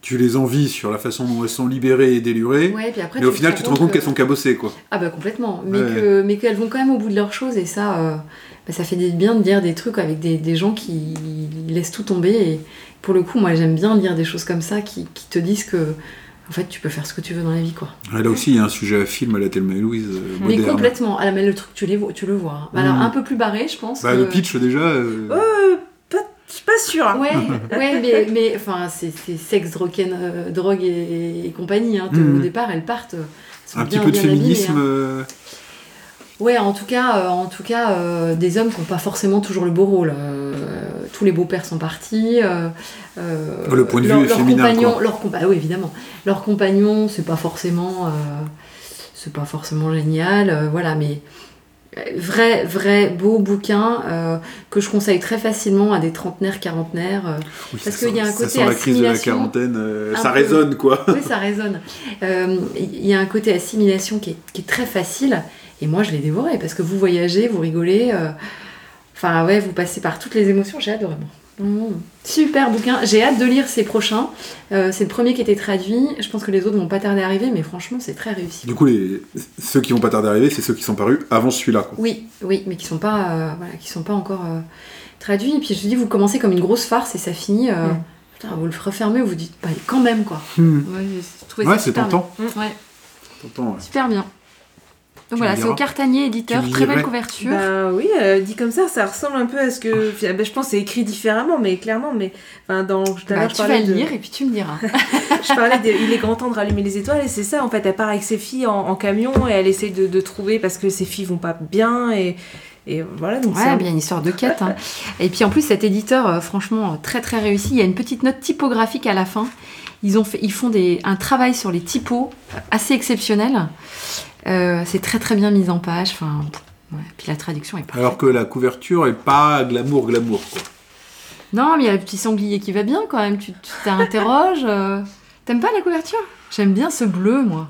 tu les envies sur la façon dont elles sont libérées et délurées. Ouais, puis après, mais au final, tu te rends compte que- qu'elles sont cabossées, quoi. Ah bah complètement, mais Ouais. qu'elles vont quand même au bout de leurs choses et ça, euh, bah, ça fait bien de dire des trucs avec des, des gens qui laissent tout tomber et pour le coup, moi j'aime bien lire des choses comme ça qui, qui te disent que en fait tu peux faire ce que tu veux dans la vie quoi. Ouais, Là aussi, il y a un sujet à film à la Thelma et Louise euh, Mais moderne. complètement. Ah, mais le truc tu, les vois, tu le vois. hein. Bah, Alors Mm. un peu plus barré, je pense. Bah, que- Le pitch, déjà. euh, Euh, pas, je suis pas sûre. hein. Ouais, ouais, mais, mais enfin, c'est c'est sexe, drogue, euh, drogue et, et compagnie. Hein. Mhm. Au départ, elles partent. elles un petit bien, peu de habillées, féminisme. hein. euh, Ouais, en tout cas, euh, en tout cas euh, des hommes qui n'ont pas forcément toujours le beau rôle. Euh, tous les beaux-pères sont partis. Le point de leur- vue leur féminin, compagnon- quoi. leur compa- ah oui, évidemment. Leur compagnon, c'est pas forcément, c'est pas forcément génial. voilà, mais vrai, vrai beau bouquin euh, que je conseille très facilement à des trentenaires, quarantenaires. euh, oui, Parce ça qu'il y a un ça côté sent la crise de la quarantaine. euh, ça peu. résonne, quoi. oui, ça résonne. Il y a un côté assimilation qui est, qui est très facile. Et moi, je l'ai dévoré parce que vous voyagez, vous rigolez. euh, Enfin, ouais, vous passez par toutes les émotions. J'ai adoré, moi. Mmh. Super bouquin. J'ai hâte de lire ces prochains. Euh, c'est le premier qui était traduit. Je pense que les autres vont pas tarder à arriver, mais franchement, c'est très réussi. Du coup, les... ceux qui vont pas tarder à arriver, c'est ceux qui sont parus avant celui-là. Quoi. Oui, oui, mais qui sont pas, euh, voilà, qui sont pas encore euh, traduits. Et puis je dis, vous commencez comme une grosse farce et ça finit. euh, Mm. putain, vous le refermez, vous dites, bah, quand même quoi. Hmm. Ouais, c'est tentant. bien. Ouais, ouais. super bien. Donc Tu voilà, c'est au Cartanier éditeur, très belle couverture. Bah oui, euh, dit comme ça, ça ressemble un peu à ce que. enfin, bah, je pense que c'est écrit différemment, mais clairement, mais enfin, dans. Bah, je tu vas de- lire et puis tu me diras. Je parlais de Il est grand temps de rallumer les étoiles et c'est ça en fait, elle part avec ses filles en, en camion et elle essaye de, de trouver parce que ses filles vont pas bien et, et voilà donc Ouais, c'est un- bien une histoire de quête. hein. Et puis en plus, cet éditeur, euh, franchement, très très réussi. Il y a une petite note typographique à la fin. Ils, ont fait, ils font des, un travail sur les typos assez exceptionnel. Euh, c'est très très bien mis en page. Enfin, ouais. Puis la traduction est parfaite. Alors que la couverture est pas glamour, glamour. Quoi. Non, mais il y a le petit sanglier qui va bien quand même. Tu tu t'interroges. euh. T'aimes pas la couverture? J'aime bien ce bleu, moi.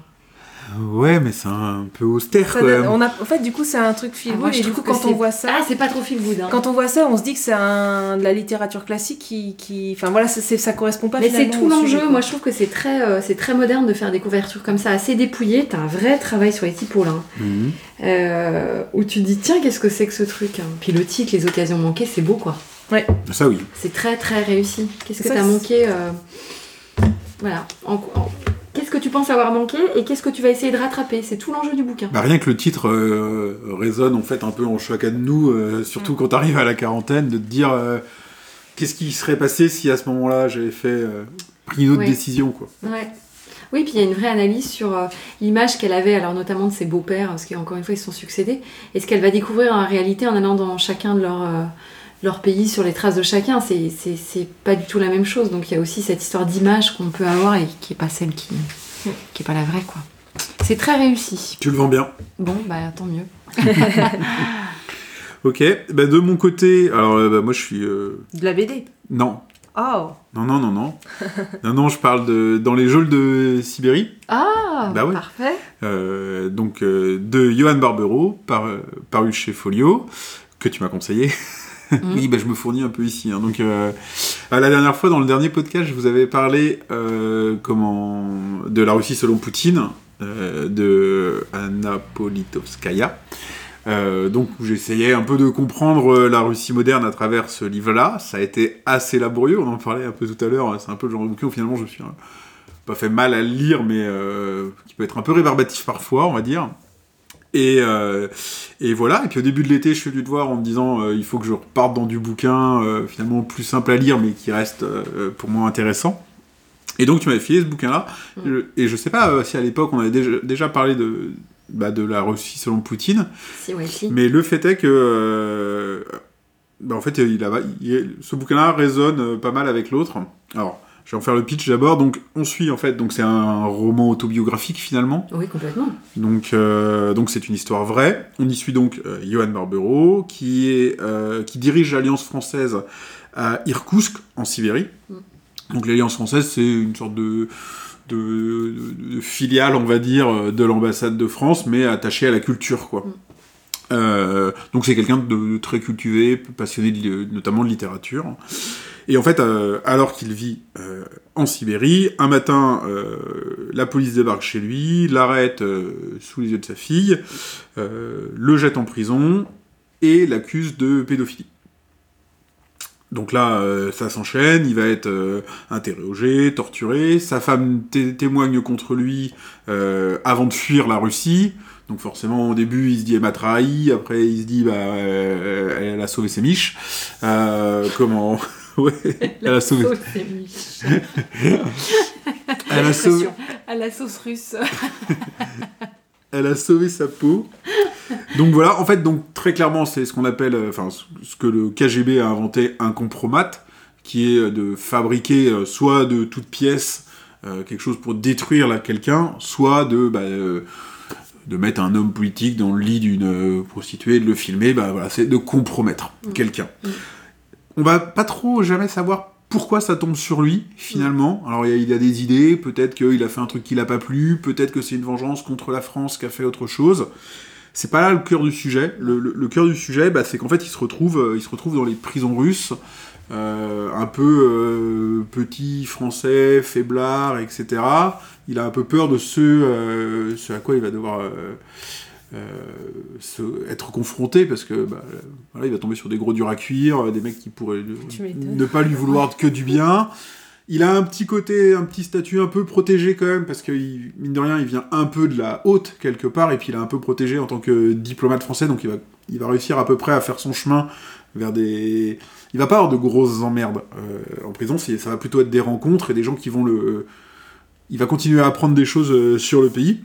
Ouais, mais c'est un peu austère ça quand donne- même. on a, en fait du coup c'est un truc feel Ah, moi, good et du coup quand on voit ça Ah, c'est pas trop feel good. hein. quand on voit ça on se dit que c'est un, de la littérature classique qui, qui... enfin voilà c'est, c'est- ça correspond pas Mais c'est tout l'enjeu. Moi, je trouve que c'est très, euh, c'est très moderne de faire des couvertures comme ça, assez dépouillées. T'as un vrai travail sur les typos là. hein. Mhm. Euh, où tu te dis, tiens, qu'est-ce que c'est que ce truc hein. Puis le titre, Les occasions manquées, c'est beau quoi. Ça oui. C'est très très réussi. Qu'est-ce que Ça, t'as manqué euh, Voilà. En- tu penses avoir manqué et qu'est-ce que tu vas essayer de rattraper? C'est tout l'enjeu du bouquin. Bah, rien que le titre euh, résonne en fait un peu en chacun de nous, euh, surtout quand t'arrives à la quarantaine, de te dire euh, qu'est-ce qui serait passé si à ce moment-là j'avais fait pris une autre décision quoi. Ouais. Oui, puis il y a une vraie analyse sur euh, l'image qu'elle avait, alors notamment de ses beaux-pères, parce qu'encore une fois, ils se sont succédés, et ce qu'elle va découvrir en réalité en allant dans chacun de leurs euh, leur pays, sur les traces de chacun? C'est- pas du tout la même chose. Donc il y a aussi cette histoire d'image qu'on peut avoir et qui est pas celle qui, qui est pas la vraie, quoi. C'est très réussi. Tu le vends bien. Bon, bah tant mieux. Ok. Bah, de mon côté, alors euh, bah, moi je suis euh, de la BD non. oh Non, non, non, non. non, non, je parle de dans les geôles de Sibérie, Ah, Bah ouais. parfait. euh, donc euh, de Johan Barbero, par, paru chez Folio, que tu m'as conseillé. oui, bah, je me fournis un peu ici. hein. Donc, euh, la dernière fois, dans le dernier podcast, je vous avais parlé euh, comment, de la Russie selon Poutine, euh, de Anna Politkovskaya. Euh, donc, j'essayais un peu de comprendre la Russie moderne à travers ce livre-là. Ça a été assez laborieux, on en parlait un peu tout à l'heure. C'est un peu le genre de bouquin où finalement je me suis pas fait mal à le lire, mais qui peut être un peu rébarbatif parfois, on va dire. Et, euh, et voilà, et puis au début de l'été, je suis venu te voir en me disant euh, il faut que je reparte dans du bouquin euh, finalement plus simple à lire, mais qui reste pour moi intéressant. Et donc tu m'avais filé ce bouquin-là, Mm. Je- et je sais pas si à l'époque on avait déjà, déjà parlé de, bah, de la Russie selon Poutine, Si, ouais, si. mais le fait est que, bah, en fait, il a, il- ce bouquin-là résonne pas mal avec l'autre. Alors, je vais en faire le pitch d'abord. Donc, on suit en fait, donc c'est un roman autobiographique finalement. Oui, complètement. Donc, euh, donc c'est une histoire vraie. On y suit donc euh, Johan Barbero, qui est, euh, qui dirige l'Alliance française à Irkoutsk en Sibérie. Mm. Donc, l'Alliance française, c'est une sorte de de, de- de filiale, on va dire, de l'ambassade de France, mais attachée à la culture, quoi. Mm. Euh, donc c'est quelqu'un de très cultivé, passionné de, notamment de littérature. Et en fait, euh, alors qu'il vit euh, en Sibérie, un matin, euh, la police débarque chez lui, l'arrête sous les yeux de sa fille, le jette en prison et l'accuse de pédophilie. Donc là, ça s'enchaîne, il va être interrogé, torturé, sa femme té- témoigne contre lui avant de fuir la Russie. Donc forcément, au début, il se dit elle m'a trahi, après il se dit bah elle a sauvé ses miches. Comment Ouais, elle a sauvé. sauce. Elle a sauvé. À la sauce russe. Elle a sauvé sa peau. Donc voilà, en fait, donc très clairement, c'est ce qu'on appelle, euh, enfin, ce- que le KGB a inventé un compromat, qui est euh, de fabriquer euh, soit de toutes pièces euh, quelque chose pour détruire là, quelqu'un, soit de bah, euh, de mettre un homme politique dans le lit d'une prostituée, de le filmer. Bah voilà, c'est de compromettre quelqu'un. Mm. On va pas trop jamais savoir pourquoi ça tombe sur lui finalement. Alors il y a- des idées, peut-être qu'il a fait un truc qui l'a pas plu, peut-être que c'est une vengeance contre la France qui a fait autre chose. c'est pas là le cœur du sujet. Le, le- le cœur du sujet, bah, c'est qu'en fait, il se retrouve, euh, il se retrouve dans les prisons russes, euh, un peu euh, petit, français, faiblard, etc. Il a un peu peur de ce, euh, ce à quoi il va devoir se- être confronté, parce que bah, euh, voilà, il va tomber sur des gros durs à cuire, euh, des mecs qui pourraient ne pas lui vouloir que du bien. Il a un petit côté, un petit statut un peu protégé quand même, parce que il- mine de rien, il vient un peu de la haute quelque part, et puis il est un peu protégé en tant que diplomate français, donc il va, il va réussir à peu près à faire son chemin vers des. Il va pas avoir de grosses emmerdes euh, en prison, ça va plutôt être des rencontres et des gens qui vont le. Il va continuer à apprendre des choses euh, sur le pays,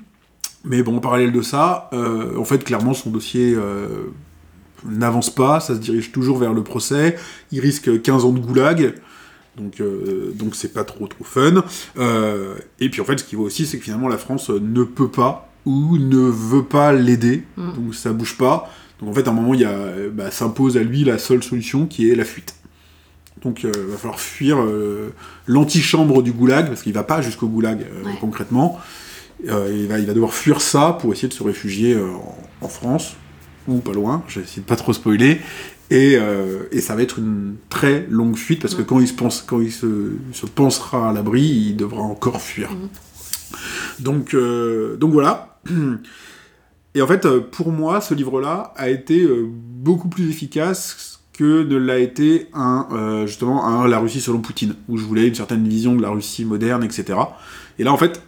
mais bon, en parallèle de ça, euh, en fait, clairement, son dossier. euh, n'avance pas, ça se dirige toujours vers le procès, il risque 15 ans de goulag, donc euh, donc c'est pas trop trop fun. Et puis en fait, ce qui vaut aussi, c'est que finalement la France ne peut pas ou ne veut pas l'aider, Mm. donc ça bouge pas. Donc en fait, à un moment, il y a, bah, s'impose à lui la seule solution qui est la fuite. Donc il va falloir fuir l'antichambre du goulag, parce qu'il va pas jusqu'au goulag Ouais. concrètement. Euh, il, va, il va devoir fuir ça pour essayer de se réfugier euh, en, en France, ou pas loin, j'ai essayé de pas trop spoiler. Et, euh, et ça va être une très longue fuite, parce que Mm. quand il se, pense, quand il se, se pensera à l'abri, il devra encore fuir. Donc, euh, donc voilà. Et en fait, pour moi, ce livre-là a été beaucoup plus efficace que ne l'a été un, euh, justement, un La Russie selon Poutine, où je voulais une certaine vision de la Russie moderne, etc. Et là, en fait,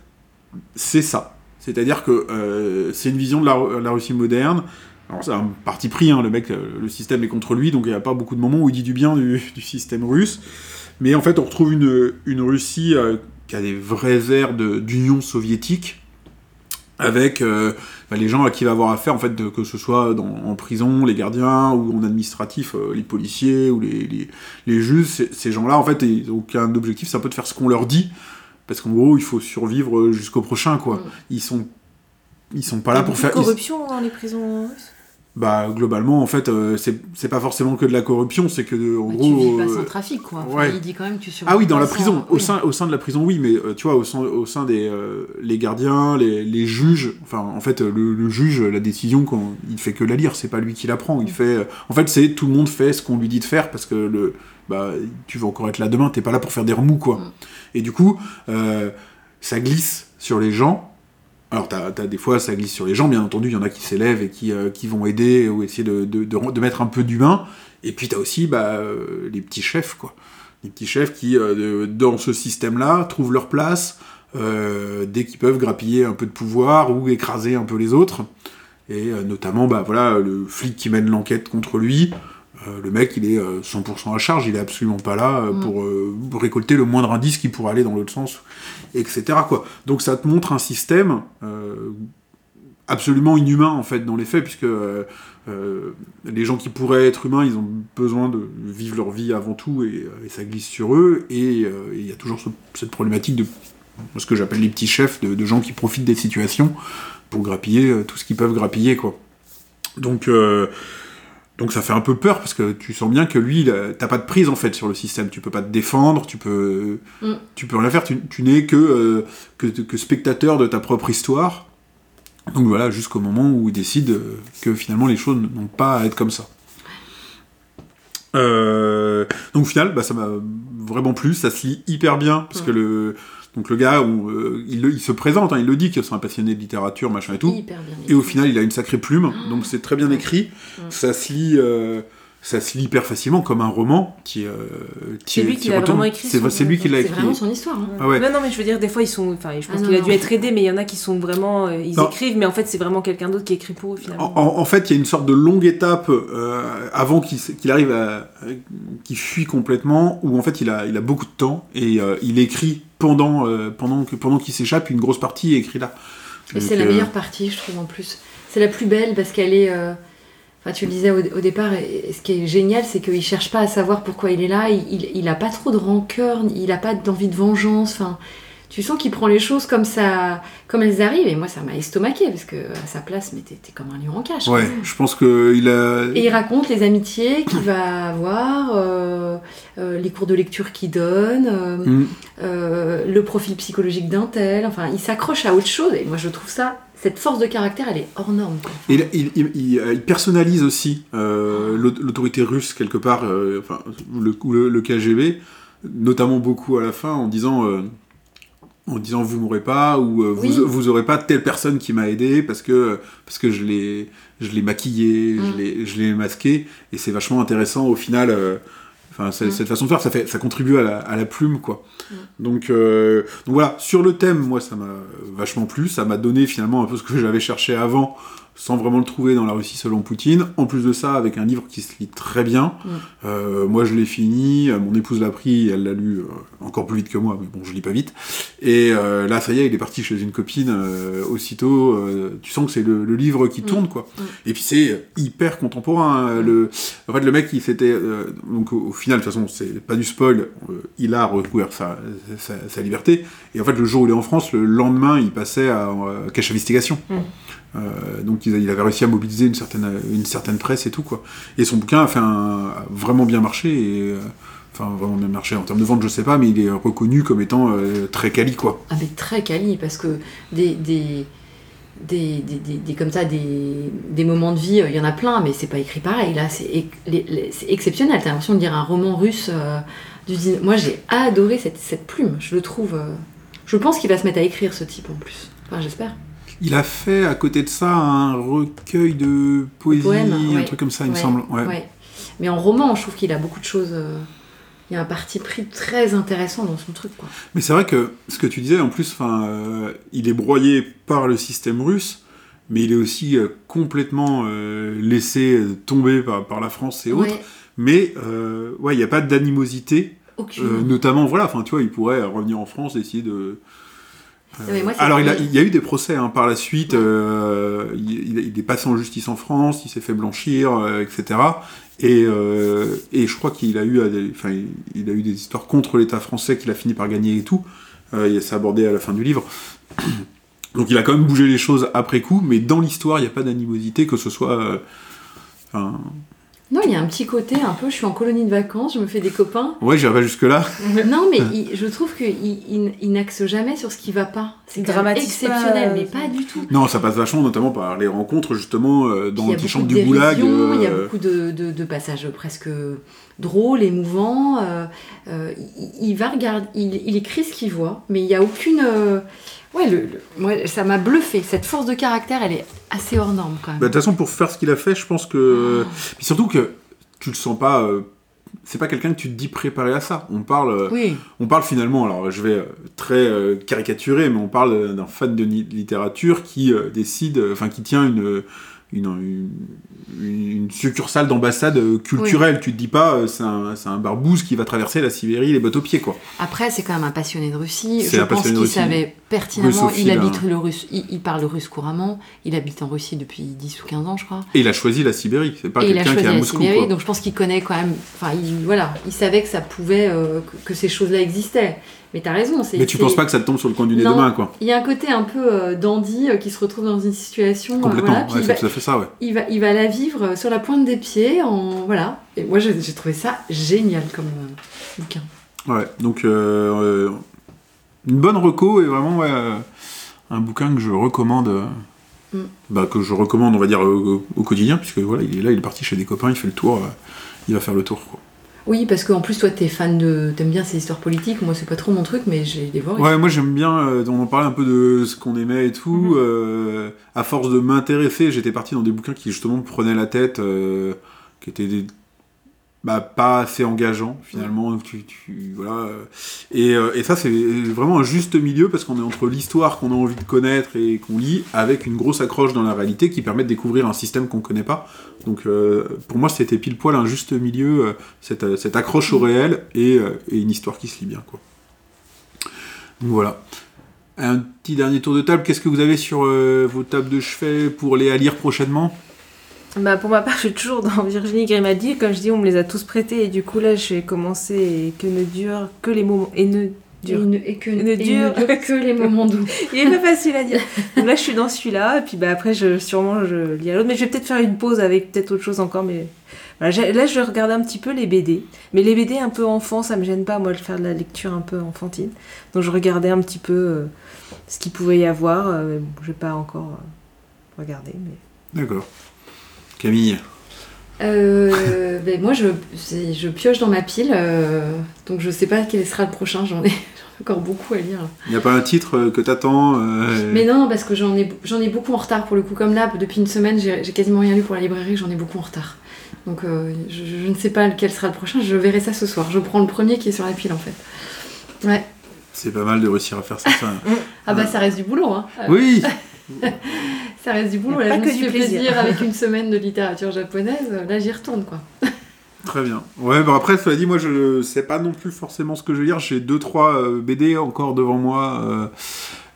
c'est ça. C'est-à-dire que euh, c'est une vision de la, Russie moderne. Alors, c'est un parti pris, hein, le mec, euh, le système est contre lui, donc il n'y a pas beaucoup de moments où il dit du bien du, système russe. Mais en fait, on retrouve une, Russie euh, qui a des vrais airs d'union soviétique, avec bah, les gens à qui il va avoir affaire, en fait, que ce soit en prison, les gardiens, ou en administratif, les policiers, ou les, juges. Ces, gens-là, en fait, ils n'ont aucun objectif, c'est un peu de faire ce qu'on leur dit, parce qu'en gros, il faut survivre jusqu'au prochain, quoi. Mm. Ils sont... Ils sont pas là pour faire. ils- corruption dans les prisons russes. Bah, globalement, en fait, euh, c'est c'est pas forcément que de la corruption, c'est que, de- en Bah, gros. tu vis pas euh, sans trafic, quoi. Enfin, ouais. Il dit quand même que tu Ah oui, dans la sans- prison, au, sein, au sein de la prison, oui, mais euh, tu vois, au sein, au sein des euh, les gardiens, les, les juges, enfin, en fait, euh, le, le juge, la décision, quand, il fait que la lire, c'est pas lui qui la prend. Il fait, euh, en fait, c'est tout le monde fait ce qu'on lui dit de faire parce que le, bah, tu vas encore être là demain, t'es pas là pour faire des remous, quoi. Mm. Et du coup, euh, ça glisse sur les gens. Alors, t'as, t'as des fois, ça glisse sur les gens, bien entendu, il y en a qui s'élèvent et qui, euh, vont aider ou essayer de, mettre un peu d'humain. Et puis, t'as aussi bah, euh, les petits chefs, quoi. Les petits chefs qui, euh, dans ce système-là, trouvent leur place dès qu'ils peuvent grappiller un peu de pouvoir ou écraser un peu les autres. Et notamment, bah, voilà, le flic qui mène l'enquête contre lui, euh, le mec, il est euh, 100% à charge, il est absolument pas là euh, Mm. pour euh, récolter le moindre indice qui pourrait aller dans l'autre sens, etc. Quoi. Donc ça te montre un système euh, absolument inhumain, en fait, dans les faits, puisque euh, euh, les gens qui pourraient être humains, ils ont besoin de vivre leur vie avant tout, et, euh, et ça glisse sur eux, et euh, il y a toujours ce- cette problématique de ce que j'appelle les petits chefs, de, de gens qui profitent des situations pour grappiller euh, tout ce qu'ils peuvent grappiller, quoi. Donc... donc ça fait un peu peur parce que tu sens bien que lui, t'as pas de prise en fait sur le système. Tu peux pas te défendre, tu peux, Mm. tu peux rien faire. Tu, tu n'es que, euh, que que spectateur de ta propre histoire. Donc voilà, jusqu'au moment où il décide euh, que finalement les choses n'ont pas à être comme ça. Euh, donc au final, bah, ça m'a vraiment plu. Ça se lit hyper bien parce Mm. que le donc le gars, euh, il, le- il se présente, hein, il le dit que c'est un passionné de littérature, machin et tout. Hyper bien. Et au final, il a une sacrée plume, donc c'est très bien écrit. Ça se lit, euh, ça se lit hyper facilement comme un roman. Qui, euh, C'est lui qui l'a retourne- vraiment écrit, C'est son- c'est lui qui l'a C'est écrit. vraiment son histoire. hein. Ah ouais. Non, non, mais je veux dire, des fois, ils sont. Enfin, je pense Ah, qu'il a dû non. être aidé, mais il y en a qui sont vraiment. euh, ils Non. écrivent, mais en fait, c'est vraiment quelqu'un d'autre qui écrit pour eux, En, finalement. en- en fait, il y a une sorte de longue étape euh, avant qu'il arrive à. euh, qu'il fuit complètement, où en fait il a, il a beaucoup de temps et euh, il écrit pendant, euh, pendant, que- pendant qu'il s'échappe, une grosse partie est écrite là. Et Donc, c'est la meilleure partie, je trouve, en plus. C'est la plus belle parce qu'elle est. Enfin, tu le disais au, départ, ce qui est génial, c'est qu'il cherche pas à savoir pourquoi il est là. Il, il, il a pas trop de rancœur, il a pas d'envie de vengeance. Enfin, tu sens qu'il prend les choses comme ça, comme elles arrivent. Et moi, ça m'a estomaqué parce que à sa place, mais t'es comme un lion en cage. quoi. Ouais, je pense qu'il a. Et il raconte les amitiés qu'il va avoir, euh, euh, les cours de lecture qu'il donne, euh, Mm. le profil psychologique d'un tel. Enfin, il s'accroche à autre chose. Et moi, je trouve ça, cette force de caractère, elle est hors norme. Et il, il- il- il- il personnalise aussi euh, l'aut- l'autorité russe quelque part, euh, enfin, le, ou le, le KGB, notamment beaucoup à la fin, en disant, euh, en disant vous m'aurez pas ou euh, Oui. vous, vous aurez pas telle personne qui m'a aidé parce que parce que je l'ai je l'ai maquillé, Mm. je l'ai je l'ai masqué et c'est vachement intéressant au final. euh, Enfin, c'est- Mm. cette façon de faire, ça, fait, ça contribue à la, à la plume, quoi. Mm. Donc, euh, donc voilà, sur le thème, moi, ça m'a vachement plu. Ça m'a donné finalement un peu ce que j'avais cherché avant, sans vraiment le trouver dans la Russie selon Poutine. En plus de ça, avec un livre qui se lit très bien. Mm. Euh, moi, je l'ai fini. euh, Mon épouse l'a pris. Elle l'a lu euh, encore plus vite que moi, mais bon, je lis pas vite. Et euh, là, ça y est, il est parti chez une copine. aussitôt, tu sens que c'est le, le livre qui Mm. tourne, quoi. Mm. Et puis c'est hyper contemporain. hein, Le, en fait, le mec, il s'était. donc, au, au final, de toute façon, c'est pas du spoil. il a recouvert sa, sa, sa liberté. Et en fait, le jour où il est en France, le lendemain, il passait à cache investigation. Euh, donc, il, avait réussi à mobiliser une certaine, une certaine presse et tout, quoi. Et son bouquin a, fait vraiment bien marché. Et, euh, enfin, vraiment bien marché en termes de vente, je sais pas, mais il est reconnu comme étant euh, très quali, quoi. Ah, mais très quali, parce que des. des... Des, des, des- comme ça des, moments de vie il y en a plein mais c'est pas écrit pareil là c'est exceptionnel t'as l'impression de lire un roman russe du moi j'ai adoré cette, cette plume je le trouve je pense qu'il va se mettre à écrire ce type en plus enfin j'espère Il a fait à côté de ça un recueil de poésie, poèmes, un ouais. truc comme ça, il me semble. Ouais. Mais en roman, je trouve qu'il a beaucoup de choses. euh, Il y a un parti pris très intéressant dans son truc, quoi. Mais c'est vrai que ce que tu disais, en plus, euh, il est broyé par le système russe, mais il est aussi euh, complètement euh, laissé tomber par, par la France et autres. Mais ouais, il n'y a pas d'animosité, euh, notamment, voilà, enfin, tu vois, il pourrait revenir en France, essayer de. Euh, moi, c'est- alors, il, a- il y a eu des procès hein, par la suite. euh, il, il- il est passé en justice en France, il s'est fait blanchir, euh, etc. Et, euh, et je crois qu'il a eu, des- enfin, il, il a eu des histoires contre l'État français qu'il a fini par gagner et tout. Et c'est abordé à la fin du livre. Donc il a quand même bougé les choses après coup, mais dans l'histoire, il n'y a pas d'animosité, que ce soit. enfin, Non, il y a un petit côté un peu. Je suis en colonie de vacances, je me fais des copains. ouais, j'irai pas jusque-là. non, mais il- je trouve qu'il il, il n'axe jamais sur ce qui va pas. C'est dramatise exceptionnel, pas, mais euh, pas du tout. Non, ça passe vachement, notamment par les rencontres, justement, euh, dans l'antichambre beaucoup du goulag. il y a euh, beaucoup de, de- de passages presque drôles, émouvants. euh, euh, il, il va regarder, il, il écrit ce qu'il voit, mais il n'y a aucune. euh, ouais, le, le- moi, ça m'a bluffé. Cette force de caractère, elle est assez hors norme quand même. Bah, De toute façon, pour faire ce qu'il a fait, je pense que. Puis surtout que tu le sens pas. euh, C'est pas quelqu'un que tu te dis préparé à ça. On parle, euh, oui, on parle finalement, alors je vais euh, très euh, caricaturer, mais on parle d'un fan de littérature qui euh, décide, enfin qui tient une, une, une, une succursale d'ambassade euh, culturelle. Tu te dis pas, euh, c'est un, barbouze qui va traverser la Sibérie les bottes aux pieds, quoi. après, c'est quand même un passionné de Russie. Je un pense qu'il savait pertinemment. Il habite hein. le russe, il, il parle le russe couramment. Il habite en Russie depuis 10 ou 15 ans, je crois. Et il a choisi la Sibérie. C'est pas quelqu'un qui est à la Moscou, Sibérie, quoi. donc je pense qu'il connaît quand même. Enfin, il, voilà, il savait que ça pouvait, euh, que, que ces choses-là existaient. Mais t'as raison. c'est- Mais tu penses pas que ça te tombe sur le coin du nez demain, quoi. Il y a un côté un peu euh, dandy euh, qui se retrouve dans une situation. euh, Complètement. voilà, ouais, il, va, tout à fait ça, ouais. il, va, il va la vivre sur la pointe des pieds. En, voilà. Et moi, j'ai j'ai trouvé ça génial comme bouquin. Ouais, donc une bonne reco et vraiment ouais, un bouquin que je recommande, Mm. bah, que je recommande on va dire au, au quotidien puisque voilà il est là, il est parti chez des copains, il fait le tour, il va faire le tour. Quoi. Oui, parce qu'en plus, toi, t'es fan de. T'aimes bien ces histoires politiques. Moi, c'est pas trop mon truc, mais j'ai dévoré. Ouais, moi j'aime bien, euh, on en parlait un peu de ce qu'on aimait et tout. Mhm. euh, à force de m'intéresser, j'étais parti dans des bouquins qui justement me prenaient la tête, euh, qui étaient des, bah, pas assez engageants finalement. Tu, tu- voilà, et, euh, et ça c'est vraiment un juste milieu parce qu'on est entre l'histoire qu'on a envie de connaître et qu'on lit avec une grosse accroche dans la réalité qui permet de découvrir un système qu'on connaît pas. Donc euh, pour moi c'était pile poil un juste milieu, euh, cette, cette accroche au réel et, et une histoire qui se lit bien quoi. Donc voilà. Un petit dernier tour de table. Qu'est-ce que vous avez sur euh, vos tables de chevet pour les à lire prochainement? Bah, pour ma part, je suis toujours dans Virginie Grimaldi. Comme je dis, on me les a tous prêtés. Et du coup, là, j'ai commencé et que ne durent que les moments. Et ne Dur. Et, ne- et que, et dure. ne dure que les moments doux. Il est pas facile à dire. Donc là, je suis dans celui-là, et puis bah, après, je, sûrement, je lis à l'autre. Mais je vais peut-être faire une pause avec peut-être autre chose encore. Mais voilà, là, je vais regarder un petit peu les BD. Mais les BD un peu enfants, ça me gêne pas, moi, de faire de la lecture un peu enfantine. Donc je regardais un petit peu euh, ce qu'il pouvait y avoir. Euh, je vais pas encore euh, regarder. Mais... D'accord. Camille. Euh, ben moi, je, pioche dans ma pile, euh, donc je sais pas quel sera le prochain. J'en ai, encore beaucoup à lire. Il n'y a pas un titre euh, que t'attends euh, Mais non, parce que j'en ai, beaucoup en retard pour le coup. Comme là, depuis une semaine, j'ai, quasiment rien lu pour la librairie, j'en ai beaucoup en retard. Donc je, je ne sais pas lequel sera le prochain, je verrai ça ce soir. Je prends le premier qui est sur la pile en fait. Ouais. C'est pas mal de réussir à faire ça. ça. Ah bah ça reste du boulot, hein. Oui Ça reste du boulot. Là, pas je que du plaisir. plaisir avec une semaine de littérature japonaise. Là, j'y retourne quoi. Très bien. Ouais, bah après, cela dit, moi, je sais pas non plus forcément ce que je vais lire. J'ai deux, trois euh, BD encore devant moi, euh,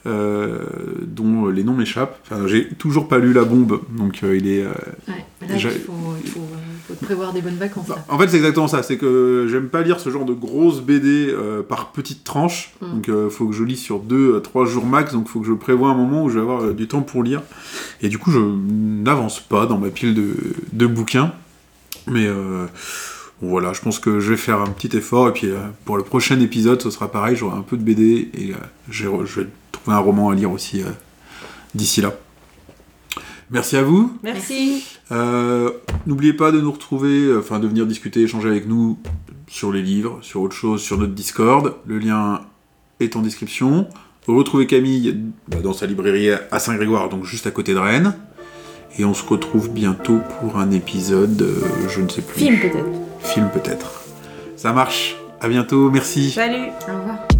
euh, dont les noms m'échappent. Enfin, j'ai toujours pas lu La Bombe, donc euh, il est... euh, Ouais. Là, J'ai- il faut, il faut, euh, faut te prévoir des bonnes vacances. Là. En fait, c'est exactement ça. C'est que j'aime pas lire ce genre de grosses BD euh, par petites tranches. Mm. Donc, euh, faut que je lis sur deux, à trois jours max. Donc, faut que je prévoie un moment où je vais avoir euh, du temps pour lire. Et du coup, je n'avance pas dans ma pile de, de bouquins. Mais bon, voilà, je pense que je vais faire un petit effort. Et puis, pour le prochain épisode, ce sera pareil. J'aurai un peu de BD et je vais trouver un roman à lire aussi d'ici là. Merci à vous. Merci. Euh, N'oubliez pas de nous retrouver, euh, enfin de venir discuter, échanger avec nous sur les livres, sur autre chose, sur notre Discord. Le lien est en description. Retrouvez Camille bah, dans sa librairie à Saint-Grégoire, donc juste à côté de Rennes. Et on se retrouve bientôt pour un épisode, euh, je ne sais plus. Film peut-être. Film peut-être. Ça marche. À bientôt. Merci. Salut. Au revoir.